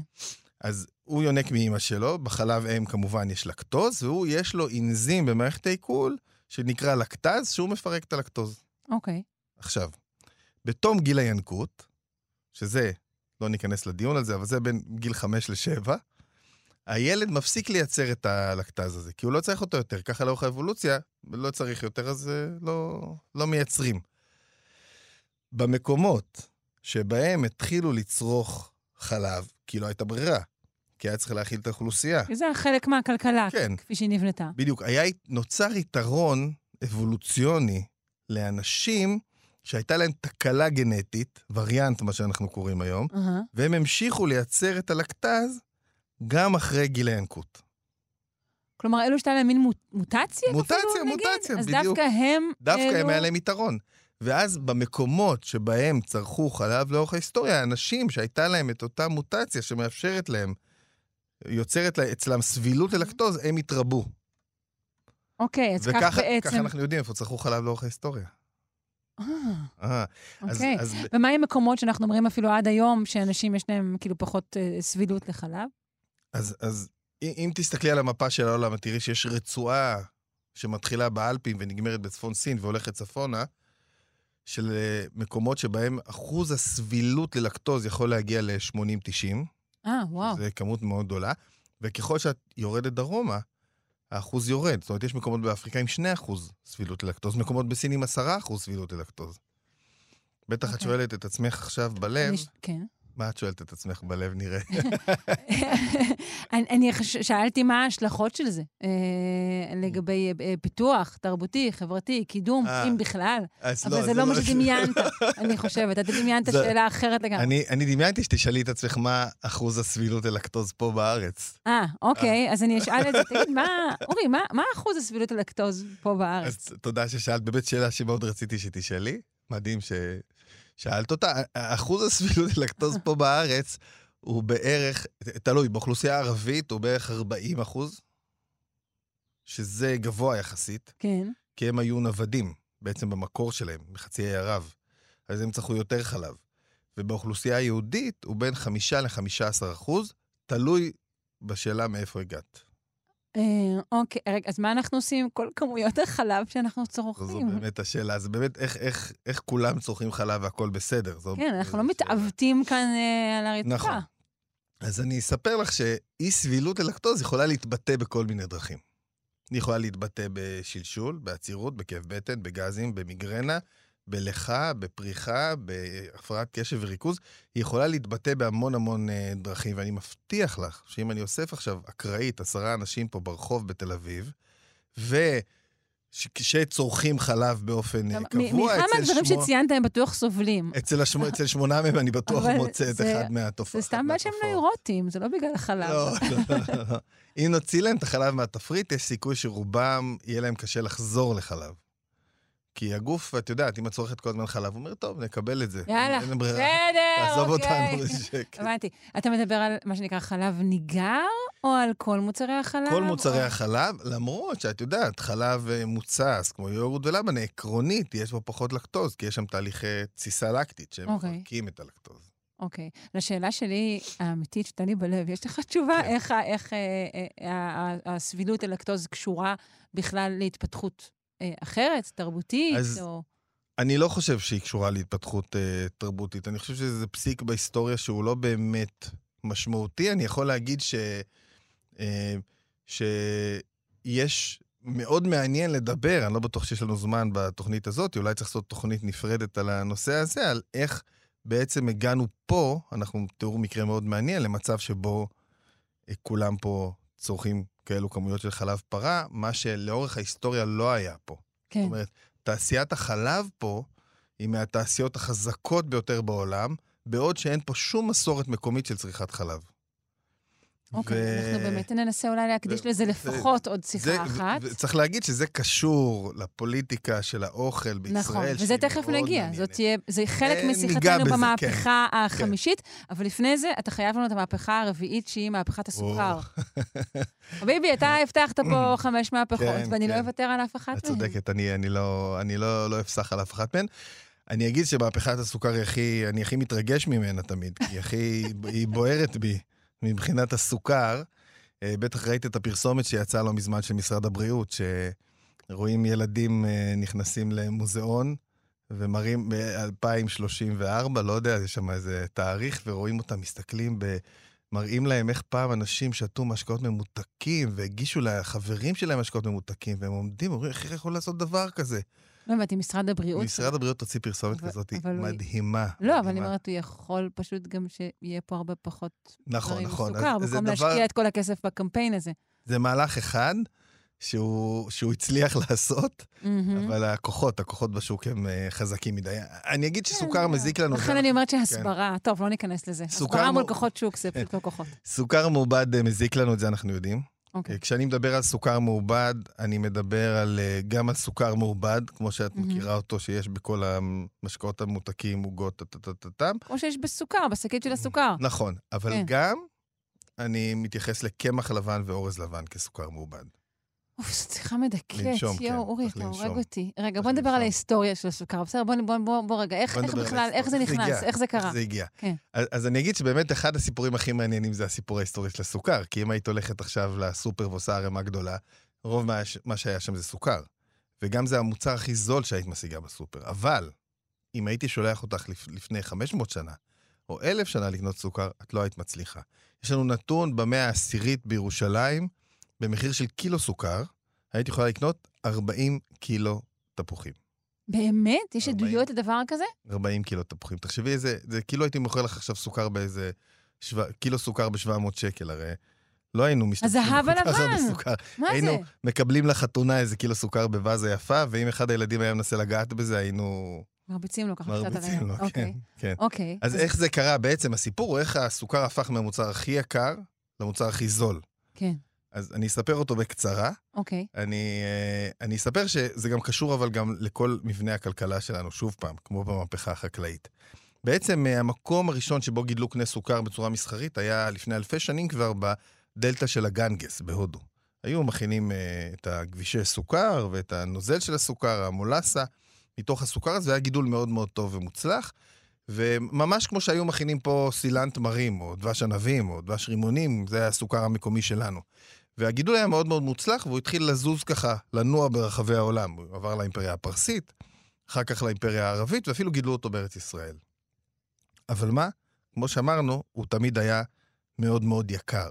אז הוא יונק מאימא שלו, בחלב אם כמובן יש לקטוז, והוא יש לו אנזים במערכת העיכול, שנקרא לקטז, שהוא מפרק את הלקטוז. אוקיי. עכשיו, בתום גיל הינקות, שזה, לא ניכנס לדיון על זה, אבל זה בין גיל 5 ל-7, הילד מפסיק לייצר את הלקטז הזה, כי הוא לא צריך אותו יותר. ככה לאורך האבולוציה, לא צריך יותר, אז אה, לא, לא מייצרים. במקומות שבהם התחילו לצרוך חלב, כי לא הייתה ברירה, כי היה צריך להאכיל את האוכלוסייה. זה חלק מהכלכלה, כן. כפי שהיא נבנתה. בדיוק, היה, נוצר יתרון אבולוציוני לאנשים שהייתה להם תקלה גנטית, וריאנט, מה שאנחנו קוראים היום, אהה. והם המשיכו לייצר את הלקטז גם אחרי גיל הינקות. כלומר, אלו שהייתה להם מין מו- מוטציה? מוטציה, אפילו, נגיד? מוטציה, אז בדיוק. דווקא הם... דווקא הם אלו- היה להם יתרון. ואז במקומות שבהם צרכו חלב לאורך ההיסטוריה, האנשים שהייתה להם את אותה מוטציה שמאפשרת להם, יוצרת לה- אצלם סבילות ללקטוז, הם התרבו. אוקיי, אז כך וככה בעצם... ככה אנחנו יודעים איפה צרכו חלב לאורך ההיסטוריה. אה, אה, אז- אוקיי. אז ומה עם מקומות שאנחנו אומרים אפילו עד היום, שאנשים יש להם כאילו פחות אה, סבילות לחלב? אז, אז אם תסתכלי על המפה של העולם, את תראי שיש רצועה שמתחילה באלפים ונגמרת בצפון סין והולכת צפונה, של אה, מקומות שבהם אחוז הסבילות ללקטוז יכול להגיע ל-80-90. אה, וואו. זו כמות מאוד גדולה. וככל שאת יורדת דרומה, האחוז יורד. זאת אומרת, יש מקומות באפריקה עם 2% סבילות ללקטוז, מקומות בסין עם 10% סבילות ללקטוז. בטח את אוקיי. שואלת את עצמך עכשיו בלב, אני כן. מה את שואלת את עצמך בלב, נראה? אני. שאלתי מה ההשלכות של זה, אה, לגבי אה, פיתוח תרבותי, חברתי, קידום, אה, אם בכלל. אבל זה לא מה שדמיינת, אני חושבת. אתה דמיינת שאלה אחרת לגמרי. אני, דמיינתי שתשאלי את עצמך מה אחוז הסבילות ללקטוז פה בארץ. אה, אוקיי, אז אני אשאל את זה. תגיד, מה, אורי, מה, אחוז הסבילות הלקטוז פה בארץ? אז תודה ששאלת, באמת שאלה שמאוד רציתי שתשאלי. מדהים ששאלת אותה. אחוז הסבילות ללקטוז פה בארץ הוא בערך, תלוי, באוכלוסייה הערבית הוא בערך 40 אחוז, שזה גבוה יחסית, כן. כי הם היו נוודים, בעצם במקור שלהם, מחצי האי ערב. אז הם צרכו יותר חלב. ובאוכלוסייה היהודית הוא בין 5 ל-15 אחוז, תלוי בשאלה מאיפה הגעת. אה, אוקיי, רגע, אז מה אנחנו עושים עם כל כמויות החלב שאנחנו זו צורכים? באמת השאלה, זה באמת איך, איך, איך כולם צורכים חלב והכל בסדר. זו, כן, אנחנו לא זו. מתעוותים כאן אה, על הרצפה. נכון. אז אני אספר לך שאי סבילות ללקטוז יכולה להתבטא בכל מיני דרכים. היא יכולה להתבטא בשלשול, בעצירות, בכאב בטן, בגזים, במיגרנה, בלכה, בפריחה, בהפרעת קשב וריכוז. היא יכולה להתבטא בהמון המון אה, דרכים, ואני מבטיח לך שאם אני אוסף עכשיו אקראית, עשרה אנשים פה ברחוב בתל אביב, ו... שצורכים חלב באופן אה, קבוע, מכמה אצל מהדברים שמו- שציינת הם בטוח סובלים. אצל, השמו, אצל שמונה מהם אני בטוח מוצא את אחד מהתופעות. זה סתם בעיה שהם נוירוטים, זה לא בגלל החלב. לא, לא, לא, לא. אם נוציא להם את החלב מהתפריט, יש סיכוי שרובם, יהיה להם קשה לחזור לחלב. כי הגוף, את יודעת, אם את צורכת כל הזמן חלב, הוא אומר, טוב, נקבל את זה. יאללה, אין ברירה. בסדר, תעזוב אוקיי. אותנו בשקט. הבנתי. אתה מדבר על מה שנקרא חלב ניגר, או על כל מוצרי החלב? כל מוצרי או- החלב, למרות שאת יודעת, חלב אה, מוצס, כמו יוגורט ולבן, עקרונית, יש בו פחות לקטוז, כי יש שם תהליכי תסיסה לקטית, שהם אוקיי. מפרקים את הלקטוז. אוקיי. לשאלה שלי, האמיתית, שתה לי בלב, יש לך תשובה כן. איך, אה, אה, הסבילות ללקטוז קשורה בכלל להתפתחות אה, אחרת, תרבותית, אז- או... אני לא חושב שהיא קשורה להתפתחות אה, תרבותית. אני חושב שזה פסיק בהיסטוריה שהוא לא באמת משמעותי. אני יכול להגיד ש... אה, שיש מאוד מעניין לדבר, אני לא בטוח שיש לנו זמן בתוכנית הזאת, אולי צריך לעשות תוכנית נפרדת על הנושא הזה, על איך בעצם הגענו פה, אנחנו תיארו מקרה מאוד מעניין, למצב שבו אה, כולם פה צורכים כאלו כמויות של חלב פרה, מה שלאורך ההיסטוריה לא היה פה. כן. זאת אומרת, תעשיית החלב פה היא מהתעשיות החזקות ביותר בעולם, בעוד שאין פה שום מסורת מקומית של צריכת חלב. אוקיי, ו- אנחנו באמת ננסה אולי להקדיש ו- לזה ו- לפחות עוד שיחה זה- אחת. ו- וצריך להגיד שזה קשור לפוליטיקה של האוכל בישראל. נכון, וזה תכף נגיע. זאת תהיה, זה חלק משיחתנו במהפכה החמישית, אבל לפני זה, אתה חייב לנו את המהפכה הרביעית, שהיא מהפכת הסוכר. חביבי, אתה הבטחת פה חמש מהפכות, כן, ואני לא כן. אוותר על אף אחת את מהן. צודקת, אני, אני, לא, אני לא, לא אפסח על אף אחת מהן. אני אגיד שמהפכת הסוכר היא הכי, אני הכי מתרגש ממנה תמיד, כי היא הכי, היא בוערת בי מבחינת הסוכר. אה, בטח ראית את הפרסומת שיצאה לא מזמן של משרד הבריאות, שרואים ילדים אה, נכנסים למוזיאון ומראים ב-2034, לא יודע, יש שם איזה תאריך, ורואים אותם מסתכלים ב... מראים להם איך פעם אנשים שתו משקאות ממותקים, והגישו לחברים שלהם משקאות ממותקים, והם עומדים, אומרים, איך יכול לעשות דבר כזה? לא הבנתי, משרד הבריאות. משרד הבריאות הוציא פרסומת אבל- כזאת אבל מדהימה. לא, אבל אני. אומרת, הוא יכול פשוט גם שיהיה פה הרבה פחות נכון, דברים נכון. סוכר, אז זה במקום דבר- להשקיע את כל הכסף בקמפיין הזה. זה מהלך אחד שהוא, שהוא הצליח לעשות. אבל הכוחות, הכוחות בשוק הם אה, חזקים מדי. אני אגיד כן, שסוכר מזיק לנו. לכן אני אומרת שהסברה, טוב, לא ניכנס לזה. הסברה מול כוחות שוק זה פשוט לא כוחות. סוכר מעובד אה, מזיק לנו, את זה אנחנו יודעים. אוקיי. כשאני מדבר על סוכר מעובד, אני מדבר על, אה, גם על סוכר מעובד, כמו שאת מהמם. מכירה אותו, שיש בכל המשקאות הממותקים, עוגות, טה-טה-טה-טם. כמו שיש בסוכר, בשקית של הסוכר. נכון, אבל כן. גם אני מתייחס לקמח לבן ואורז לבן כסוכר מעובד. אוף, זו שיחה מדכאת. לנשום, כן, יואו, אורי, אתה הורג. אותי. רגע, בוא נדבר על. ההיסטוריה של הסוכר. בסדר, בוא, רגע, איך, בכלל, איך זה. נכנס? איך זה קרה? זה הגיע. כן. אז, אני אגיד שבאמת אחד הסיפורים הכי מעניינים זה הסיפור ההיסטורי של הסוכר, כי אם היית הולכת עכשיו לסופר ועושה ערימה גדולה, רוב מה, שהיה שם זה סוכר. וגם זה המוצר הכי זול שהיית משיגה בסופר. אבל, אם הייתי שולח אותך לפ, לפני 500 שנה, או אלף שנה לקנות סוכר, את לא היית מצליחה. יש לנו נתון במאה העשירית בירושלים, במחיר של קילו סוכר, היית יכולה לקנות 40 קילו תפוחים. באמת? יש 40. עדויות לדבר כזה? 40 קילו תפוחים. תחשבי איזה, זה כאילו הייתי מוכר לך עכשיו סוכר באיזה, שו, קילו סוכר ב-700 שקל, הרי לא היינו משתמשים הזהב הלבן. סוכר. מה היינו זה? מקבלים לחתונה איזה קילו סוכר בבאזה יפה, ואם אחד הילדים היה מנסה לגעת בזה, היינו מרביצים לו ככה קצת מרביצים. לו, כן, אוקיי. כן. אוקיי. אז איך זה קרה בעצם? הסיפור הוא איך הסוכר הפך מהמוצר הכי יקר למוצר הכי זול. כן, אז אני אספר אותו בקצרה. אוקיי. אני, אה, אני אספר שזה גם קשור אבל גם לכל מבנה הכלכלה שלנו, שוב פעם, כמו במהפכה החקלאית. בעצם אה, המקום הראשון שבו גידלו קנה סוכר בצורה מסחרית היה לפני אלפי שנים כבר בדלתא של הגנגס בהודו. היו מכינים אה, את הכבישי סוכר ואת הנוזל של הסוכר, המולאסה, מתוך הסוכר הזה, והיה גידול מאוד מאוד טוב ומוצלח. וממש כמו שהיו מכינים פה סילן תמרים, או דבש ענבים, או דבש רימונים, זה הסוכר המקומי שלנו. והגידול היה מאוד מאוד מוצלח, והוא התחיל לזוז ככה, לנוע ברחבי העולם. הוא עבר לאימפריה הפרסית, אחר כך לאימפריה הערבית, ואפילו גידלו אותו בארץ ישראל. אבל מה? כמו שאמרנו, הוא תמיד היה מאוד מאוד יקר.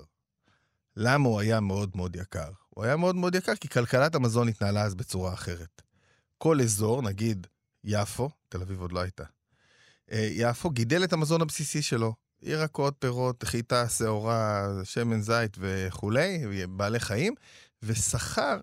למה הוא היה מאוד מאוד יקר? הוא היה מאוד מאוד יקר, כי כלכלת המזון התנהלה אז בצורה אחרת. כל אזור, נגיד יפו, תל אביב עוד לא הייתה, אה, יפו גידל את המזון הבסיסי שלו. ירקות, פירות, חיטה, שעורה, שמן זית וכולי, בעלי חיים, ושכר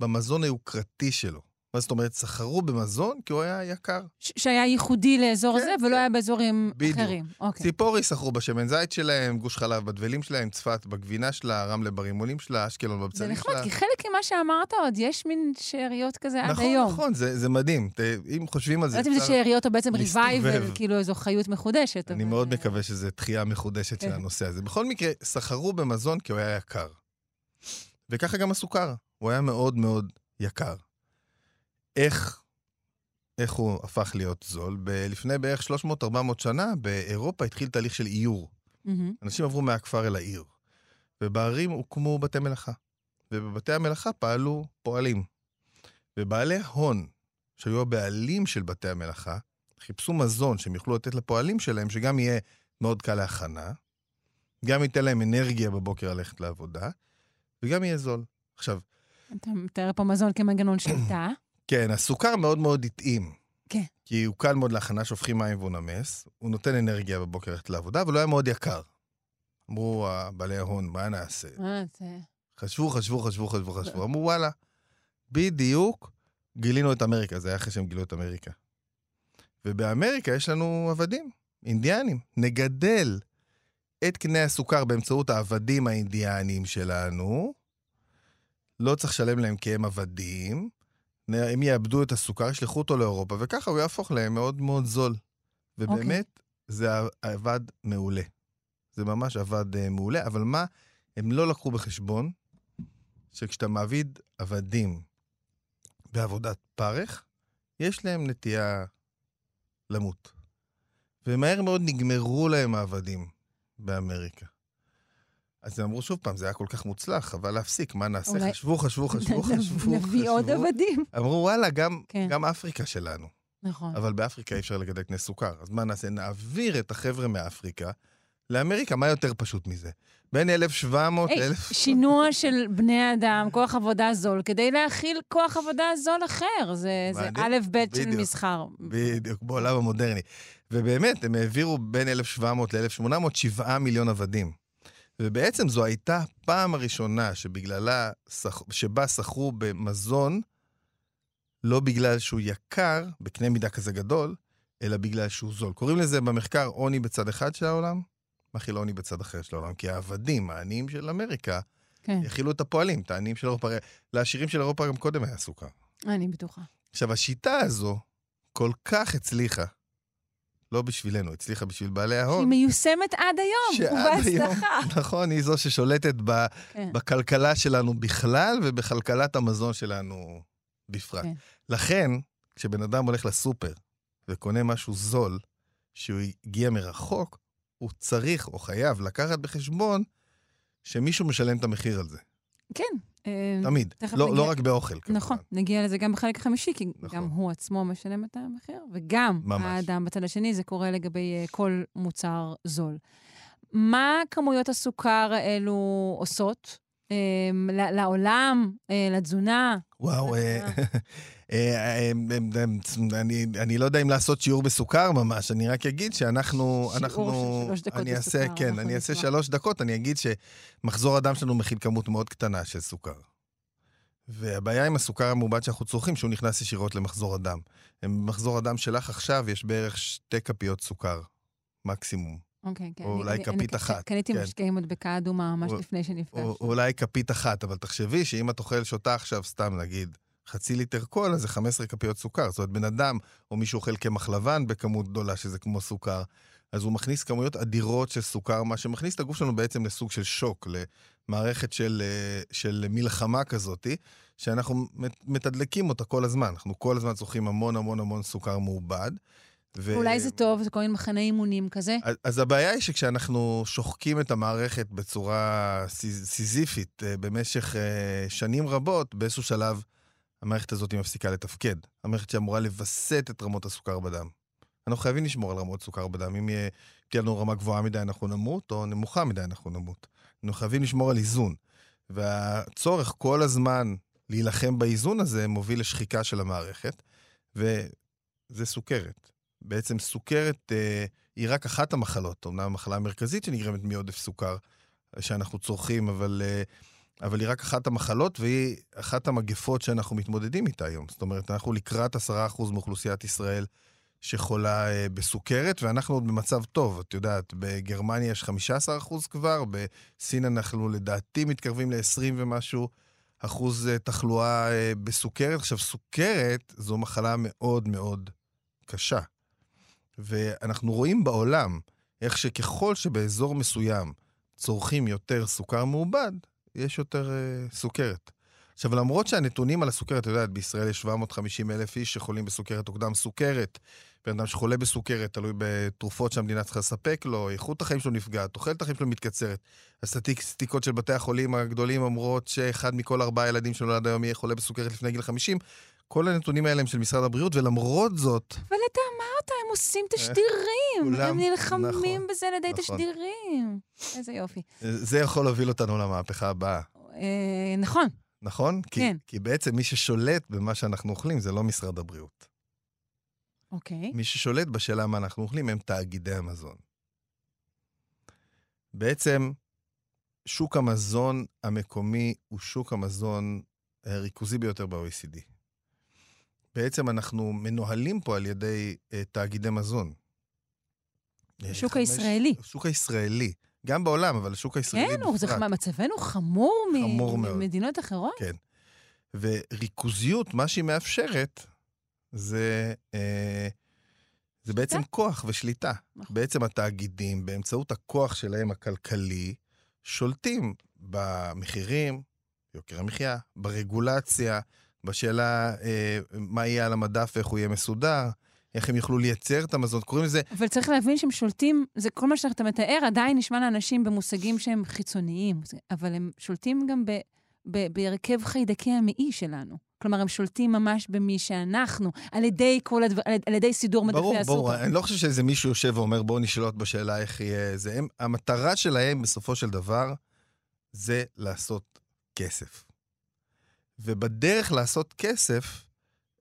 במזון היוקרתי שלו. מה זאת אומרת? סחרו במזון כי הוא היה יקר. ש- שהיה ייחודי לאזור כן, הזה, ולא כן. היה באזורים בדיוק. אחרים. אוקיי. ציפורי סחרו בשמן זית שלהם, גוש חלב בדבלים שלהם, צפת בגבינה שלה, רמלה ברימונים שלה, אשקלון זה בבצלים נחמד, שלה. כי חלק ממה שאמרת עוד, יש מין שאריות כזה עד נכון, היום. נכון, זה, זה מדהים. ת, אם חושבים על לא זה, יודעת אם זה שאריות או בעצם. ריבייבל, כאילו איזו חיות מחודשת. אני אבל- מאוד מקווה שזו תחייה מחודשת של כן. הנושא הזה. בכל מקרה, סחרו במזון כי הוא היה יקר. וככה גם הסוכר, הוא היה מאוד מאוד יקר. איך, איך הוא הפך להיות זול? ב- לפני בערך 300-400 שנה, באירופה התחיל תהליך של איור. מהמם. אנשים עברו מהכפר אל העיר. ובערים הוקמו בתי מלאכה. ובבתי המלאכה פעלו פועלים. ובעלי הון, שהיו הבעלים של בתי המלאכה, חיפשו מזון שהם יוכלו לתת לפועלים שלהם, שגם יהיה מאוד קל להכנה, גם ייתן להם אנרגיה בבוקר ללכת לעבודה, וגם יהיה זול. עכשיו, אתה מתאר פה מזון כמנגנון שליטה. כן, הסוכר מאוד מאוד התאים. כן. כי הוא קל מאוד להכנה, שופכים מים והוא נמס, הוא נותן אנרגיה בבוקר ללכת לעבודה, אבל הוא היה מאוד יקר. אמרו בעלי ההון, מה נעשה? אה, זה... חשבו, חשבו, חשבו, חשבו, חשבו, אמרו וואלה, בדיוק גילינו את אמריקה, זה היה אחרי שהם גילו את אמריקה. ובאמריקה יש לנו עבדים, אינדיאנים. נגדל את קנה הסוכר באמצעות העבדים האינדיאנים שלנו, לא צריך לשלם להם כי הם עבדים, הם יאבדו את הסוכר, ישלחו אותו לאירופה, וככה הוא יהפוך להם מאוד מאוד זול. ובאמת, זה עבד מעולה. זה ממש עבד uh, מעולה, אבל מה, הם לא לקחו בחשבון שכשאתה מעביד עבדים בעבודת פרך, יש להם נטייה למות. ומהר מאוד נגמרו להם העבדים באמריקה. אז הם אמרו שוב פעם, זה היה כל כך מוצלח, חבל להפסיק, מה נעשה? אולי- חשבו, חשבו, חשבו, חשבו, נביא עוד. עבדים. אמרו, וואלה, גם, כן. גם אפריקה שלנו. נכון. אבל באפריקה אי אפשר לגדל קנה סוכר. אז מה נעשה? נעביר את החבר'ה מאפריקה לאמריקה, מה יותר פשוט מזה? בין 1,700 היי, ל-1,000... שינוע של בני אדם, כוח עבודה זול, כדי להכיל כוח עבודה זול אחר. זה זה. א' ב' של. מסחר. בדיוק, בעולם המודרני. ובאמת, הם העבירו בין 1,700 ל-1,800 7 מיליון עבדים. ובעצם זו הייתה הפעם הראשונה שבגללה, שבה שכרו במזון, לא בגלל שהוא יקר, בקנה מידה כזה גדול, אלא בגלל שהוא זול. קוראים לזה במחקר עוני בצד אחד של העולם, מכיל עוני בצד אחר של העולם. כי העבדים, העניים של אמריקה, כן, הכילו את הפועלים, את העניים של אירופה. לעשירים של אירופה גם קודם היה סוכר. אני בטוחה. עכשיו, השיטה הזו כל כך הצליחה, לא בשבילנו, הצליחה בשביל בעלי היא ההון. מיושמת עד היום, ובהצלחה. נכון, היא זו ששולטת ב, כן. בכלכלה שלנו בכלל ובכלכלת המזון שלנו בפרט. כן. לכן, כשבן אדם הולך לסופר וקונה משהו זול, שהוא הגיע מרחוק, הוא צריך או חייב לקחת בחשבון שמישהו משלם את המחיר על זה. כן. אה, תמיד. לא, נגיע- לא רק באוכל, כמובן. נכון, נגיע לזה גם בחלק החמישי, כי נכון. גם הוא עצמו משלם את המחיר, וגם ממש. האדם בצד השני, זה קורה לגבי אה, כל מוצר זול. מה כמויות הסוכר האלו עושות אה, לעולם, לתזונה? וואו, אה? אה, אני, אני לא יודע אם לעשות שיעור בסוכר ממש, אני רק אגיד שאנחנו... שיעור אנחנו, של שלוש דקות אני אעשה, בסוכר, כן, אנחנו אני אעשה. שלוש דקות, אני אגיד שמחזור הדם שלנו מכיל כמות מאוד קטנה של סוכר. והבעיה עם הסוכר המעובד שאנחנו צורכים, שהוא נכנס ישירות למחזור הדם. במחזור הדם שלך עכשיו יש בערך שתי כפיות סוכר, מקסימום. אוקיי, כן. או אני- אולי אני- כפית אני- אחת, קניתי כן. משקה עם מדבקה אדומה ממש או- לפני או, שנפגשנו. אולי כפית אחת, אבל תחשבי שאם את אוכל שותה עכשיו, סתם נגיד, חצי ליטר קולה, זה 15 כפיות סוכר. זאת אומרת, בן אדם, או מישהו אוכל קמח לבן בכמות גדולה, שזה כמו סוכר, אז הוא מכניס כמויות אדירות של סוכר, מה שמכניס את הגוף שלנו בעצם לסוג של שוק, למערכת של, אה, של מלחמה כזאתי, שאנחנו מת- מתדלקים אותה כל הזמן. אנחנו כל הזמן צורכים המון המון המון סוכר מעובד. ו- אולי זה טוב, זה כל מיני מחנה אימונים כזה. אז, אז הבעיה היא שכשאנחנו שוחקים את המערכת בצורה סיז, סיזיפית אה, במשך אה, שנים רבות, באיזשהו שלב המערכת הזאת מפסיקה לתפקד. המערכת שאמורה לווסת את רמות הסוכר בדם. אנחנו חייבים לשמור על רמות סוכר בדם. אם תהיה לנו רמה גבוהה מדי אנחנו נמות, או נמוכה מדי אנחנו נמות. אנחנו חייבים לשמור על איזון. והצורך כל הזמן להילחם באיזון הזה מוביל לשחיקה של המערכת, וזה סוכרת. בעצם סוכרת אה, היא רק אחת המחלות, אומנם המחלה המרכזית שנגרמת מעודף סוכר שאנחנו צורכים, אבל, אה, אבל היא רק אחת המחלות והיא אחת המגפות שאנחנו מתמודדים איתה היום. זאת אומרת, אנחנו לקראת 10% מאוכלוסיית ישראל שחולה אה, בסוכרת, ואנחנו עוד במצב טוב. את יודעת, בגרמניה יש 15% כבר, בסין אנחנו לדעתי מתקרבים ל-20 ומשהו אחוז אה, תחלואה אה, בסוכרת. עכשיו, סוכרת זו מחלה מאוד מאוד קשה. ואנחנו רואים בעולם איך שככל שבאזור מסוים צורכים יותר סוכר מעובד, יש יותר uh, סוכרת. עכשיו, למרות שהנתונים על הסוכרת, אתה יודע, בישראל יש 750 אלף איש שחולים בסוכרת או קדם סוכרת. בן אדם שחולה בסוכרת, תלוי בתרופות שהמדינה צריכה לספק לו, איכות החיים שלו נפגעת, תוחלת החיים שלו מתקצרת. הסטטיסטיקות של בתי החולים הגדולים אומרות שאחד מכל ארבעה ילדים שנולד היום יהיה חולה בסוכרת לפני גיל 50. כל הנתונים האלה הם של משרד הבריאות, ולמרות זאת... אבל אתה אמרת, הם עושים תשדירים. כולם, הם נלחמים נכון, בזה על ידי נכון. תשדירים. איזה יופי. זה יכול להוביל אותנו למהפכה הבאה. אה, נכון, נכון? כי, כן. כי בעצם מי ששולט במה שאנחנו אוכלים זה לא משרד הבריאות. אוקיי. מי ששולט בשאלה מה אנחנו אוכלים הם תאגידי המזון. בעצם, שוק המזון המקומי הוא שוק המזון הריכוזי ביותר ב-OECD. בעצם אנחנו מנוהלים פה על ידי uh, תאגידי מזון. אה, השוק חמש- הישראלי. השוק הישראלי. גם בעולם, אבל השוק הישראלי כן, בפרט. מצבנו חמור מ- חמור מאוד. ממדינות אחרות? כן. וריכוזיות, מה שהיא מאפשרת, זה, אה, זה בעצם כוח ושליטה. נכון. בעצם התאגידים, באמצעות הכוח שלהם הכלכלי, שולטים במחירים, יוקר המחיה, ברגולציה, בשאלה אה, מה יהיה על המדף ואיך הוא יהיה מסודר, איך הם יוכלו לייצר את המזון. קוראים לזה אבל צריך להבין שהם שולטים, זה כל מה שאתה מתאר עדיין נשמע לאנשים במושגים שהם חיצוניים, אבל הם שולטים גם ב, ב, בהרכב חיידקי המעי שלנו. כלומר, הם שולטים ממש במי שאנחנו, על ידי כל הדבר, על, על ידי סידור מדפי ברור, הסופר. ברור. אני לא חושב שאיזה מישהו יושב ואומר, בואו נשלוט בשאלה איך יהיה זה. הם, המטרה שלהם, בסופו של דבר, זה לעשות כסף. ובדרך לעשות כסף,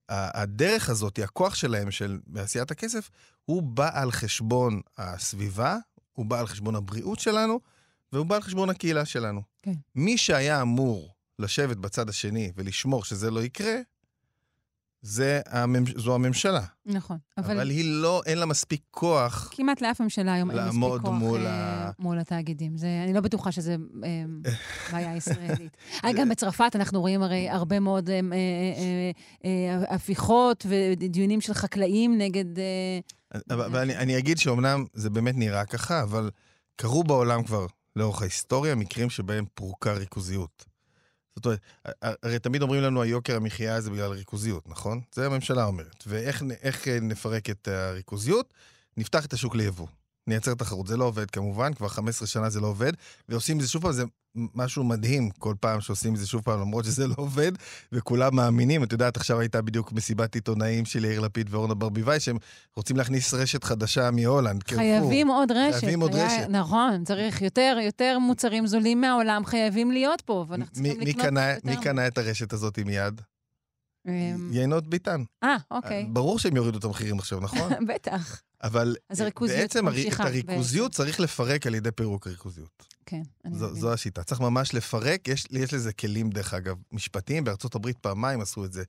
הדרך הזאת, הכוח שלהם של עשיית הכסף, הוא בא על חשבון הסביבה, הוא בא על חשבון הבריאות שלנו, והוא בא על חשבון הקהילה שלנו. כן. מי שהיה אמור לשבת בצד השני ולשמור שזה לא יקרה, זה הממ... זו הממשלה. נכון, אבל, אבל, היא לא, אין לה מספיק כוח. כמעט לאף ממשלה היום אין מספיק כוח מול אה, ה- מול התאגידים. זה, אני לא בטוחה שזה אה, בעיה ישראלית. אה, גם בצרפת אנחנו רואים הרי הרבה מאוד אה, אה, אה, אה, הפיכות ודיונים של חקלאים נגד... אה, אבל, אבל אני, אני אגיד שאומנם זה באמת נראה ככה, אבל קרו בעולם כבר לאורך ההיסטוריה מקרים שבהם פורקה ריכוזיות. זאת אומרת, הרי תמיד אומרים לנו היוקר המחיה זה בגלל ריכוזיות, נכון? זה הממשלה אומרת. ואיך אה, נפרק את הריכוזיות? נפתח את השוק ליבוא. נייצר תחרות. זה לא עובד כמובן, כבר 15 שנה זה לא עובד, ועושים את זה שוב פעם, זה משהו מדהים כל פעם שעושים את זה שוב פעם, למרות שזה לא עובד, וכולם מאמינים. את יודעת, עכשיו הייתה בדיוק מסיבת עיתונאים של יאיר לפיד ואורנה ברביבאי, שהם רוצים להכניס רשת חדשה מהולנד. קרפור. חייבים עוד רשת. חייבים עוד היה- רשת. נכון, צריך יותר, יותר מוצרים זולים מהעולם חייבים להיות פה, ואנחנו צריכים לקנות יותר. מי קנה את הרשת הזאת מיד? אמ, יינות ביטן. אה, אוקיי. ברור שהם יורידו את המחירים עכשיו, נכון? בטח, אבל בעצם את הריכוזיות. צריך לפרק על ידי פירוק הריכוזיות. כן. אני זו, מבינה. זו השיטה. צריך ממש לפרק, יש, יש לזה כלים, דרך אגב, משפטיים. בארצות הברית פעמיים עשו את זה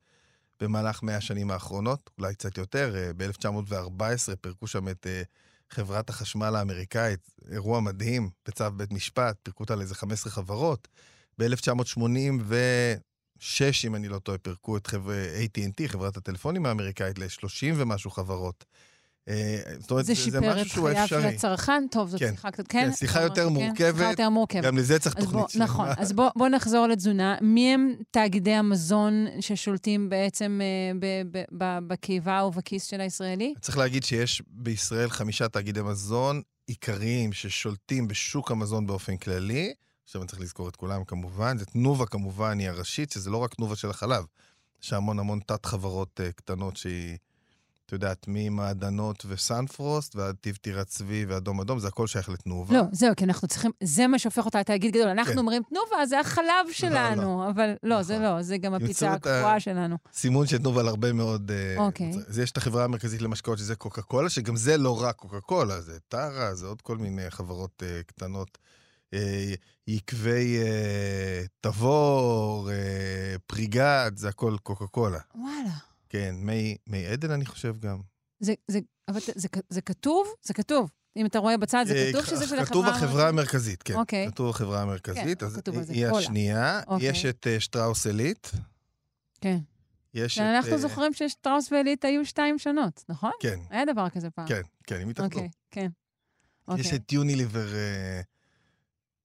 במהלך 100 השנים האחרונות, אולי קצת יותר. אה, ב-1914 פירקו שם את אה, חברת החשמל האמריקאית, אירוע מדהים, בצו בית משפט, פירקו אותה לאיזה 15 חברות. ב-1986, אם אני לא טועה, פירקו את חבר... AT&T, חברת הטלפונים האמריקאית, ל-30 ומשהו חברות. אה, זאת אומרת, זה זה, זה שיפר משהו את שהוא חייו של אפשרי. הצרכן? טוב, זאת כן. שיחה קצת, כן? כן, שיחה יותר שכן? מורכבת. שיחה יותר מורכבת. גם לזה צריך תוכנית שלמה. נכון, אז בוא, בוא נחזור לתזונה. מי הם תאגידי המזון ששולטים בעצם אה, בקיבה ובכיס של הישראלי? צריך להגיד שיש בישראל חמישה תאגידי מזון עיקריים ששולטים בשוק המזון באופן כללי. עכשיו אני צריך לזכור את כולם כמובן. זה תנובה כמובן היא הראשית, שזה לא רק תנובה של החלב. יש המון המון תת-חברות uh, קטנות שהיא את יודעת, ממעדנות וסנפרוסט ועד טיב טירת צבי ואדום אדום, זה הכל שייך לתנובה. לא, זהו, כי אנחנו צריכים, זה מה שהופך אותה לתאגיד גדול. אנחנו כן. אומרים, תנובה, זה החלב שלנו, אבל לא, זה נכון. לא, זה גם הפיצה ימצאו את ה- הקבועה שלנו. סימון של תנובה על הרבה מאוד... אה, אוקיי. אז יש את החברה המרכזית למשקאות, שזה קוקה קולה, שגם זה לא רק קוקה קולה, זה טרה, זה עוד כל מיני חברות אה, קטנות. אה, יקבי אה, תבור, אה, פריגת, זה הכל קוקה קולה. וואלה. כן, מי, מי עדן אני חושב גם. זה, זה, אבל זה, זה, זה כתוב? זה כתוב. אם אתה רואה בצד, זה אה, כתוב שזה של החברה... כתוב החברה המרכזית, כן. אוקיי. כתוב החברה המרכזית, כן, אז היא. השנייה. אוקיי. יש את אה, שטראוס עילית. כן. יש את... אנחנו זוכרים ששטראוס ועילית היו שתיים שונות, נכון? כן, היה דבר כזה פעם. כן, כן, הם התאחדו. אוקיי, כן. יש אוקיי. את יוניליבר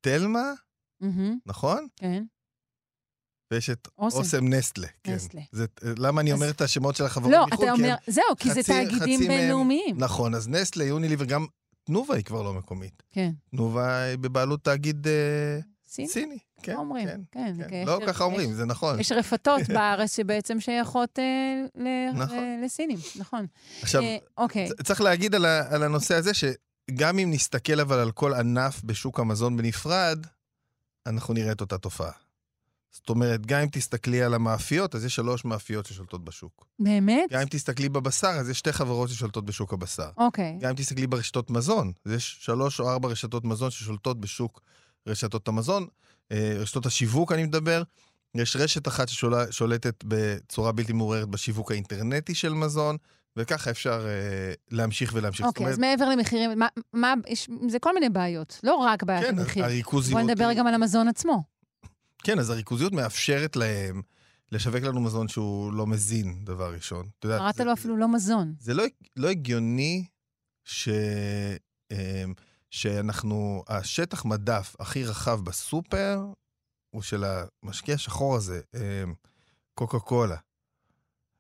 תלמה, נכון? כן. ויש את אוסם. אוסם נסטלה. כן. נסטלה. זה, למה אני אז- אומר את השמות של החברות לא, מחו"ל? אתה כי אומר, זהו, כי זה חצי- תאגידים חצי מהם- בינלאומיים. נכון, אז נסטלה, יוניליבר, גם תנובה היא כבר לא מקומית. כן. תנובה היא בבעלות תאגיד אה, סין? סיני. כן, אומרים, כן. כן. כן. לא ככה אומרים, זה נכון. יש רפתות בארץ שבעצם שייכות אה, ל- נכון. ל- לסינים, נכון. עכשיו, אה, אוקיי, צריך להגיד על, ה, על הנושא הזה, שגם אם נסתכל אבל על כל ענף בשוק המזון בנפרד, אנחנו נראה את אותה תופעה. זאת אומרת, גם אם תסתכלי על המאפיות, אז יש שלוש מאפיות ששולטות בשוק. באמת? גם אם תסתכלי בבשר, אז יש שתי חברות ששולטות בשוק הבשר. אוקיי. גם אם תסתכלי ברשתות מזון, אז יש שלוש או ארבע רשתות מזון ששולטות בשוק רשתות המזון. אה, רשתות השיווק, אני מדבר. יש רשת אחת ששולטת בצורה בלתי מעוררת בשיווק האינטרנטי של מזון, וככה אפשר אה, להמשיך ולהמשיך. אוקיי, זאת אז מעבר למחירים, מה- מה, יש- זה כל מיני בעיות, לא רק בעיית כן, המחיר. הריכוזיות... בוא נדבר גם על המזון עצמו. כן, אז הריכוזיות מאפשרת להם לשווק לנו מזון שהוא לא מזין, דבר ראשון. קראת לו אפילו לא מזון. זה לא, לא הגיוני ש, אמ, שאנחנו, השטח מדף הכי רחב בסופר הוא של המשקה השחור הזה, אמ, קוקה קולה.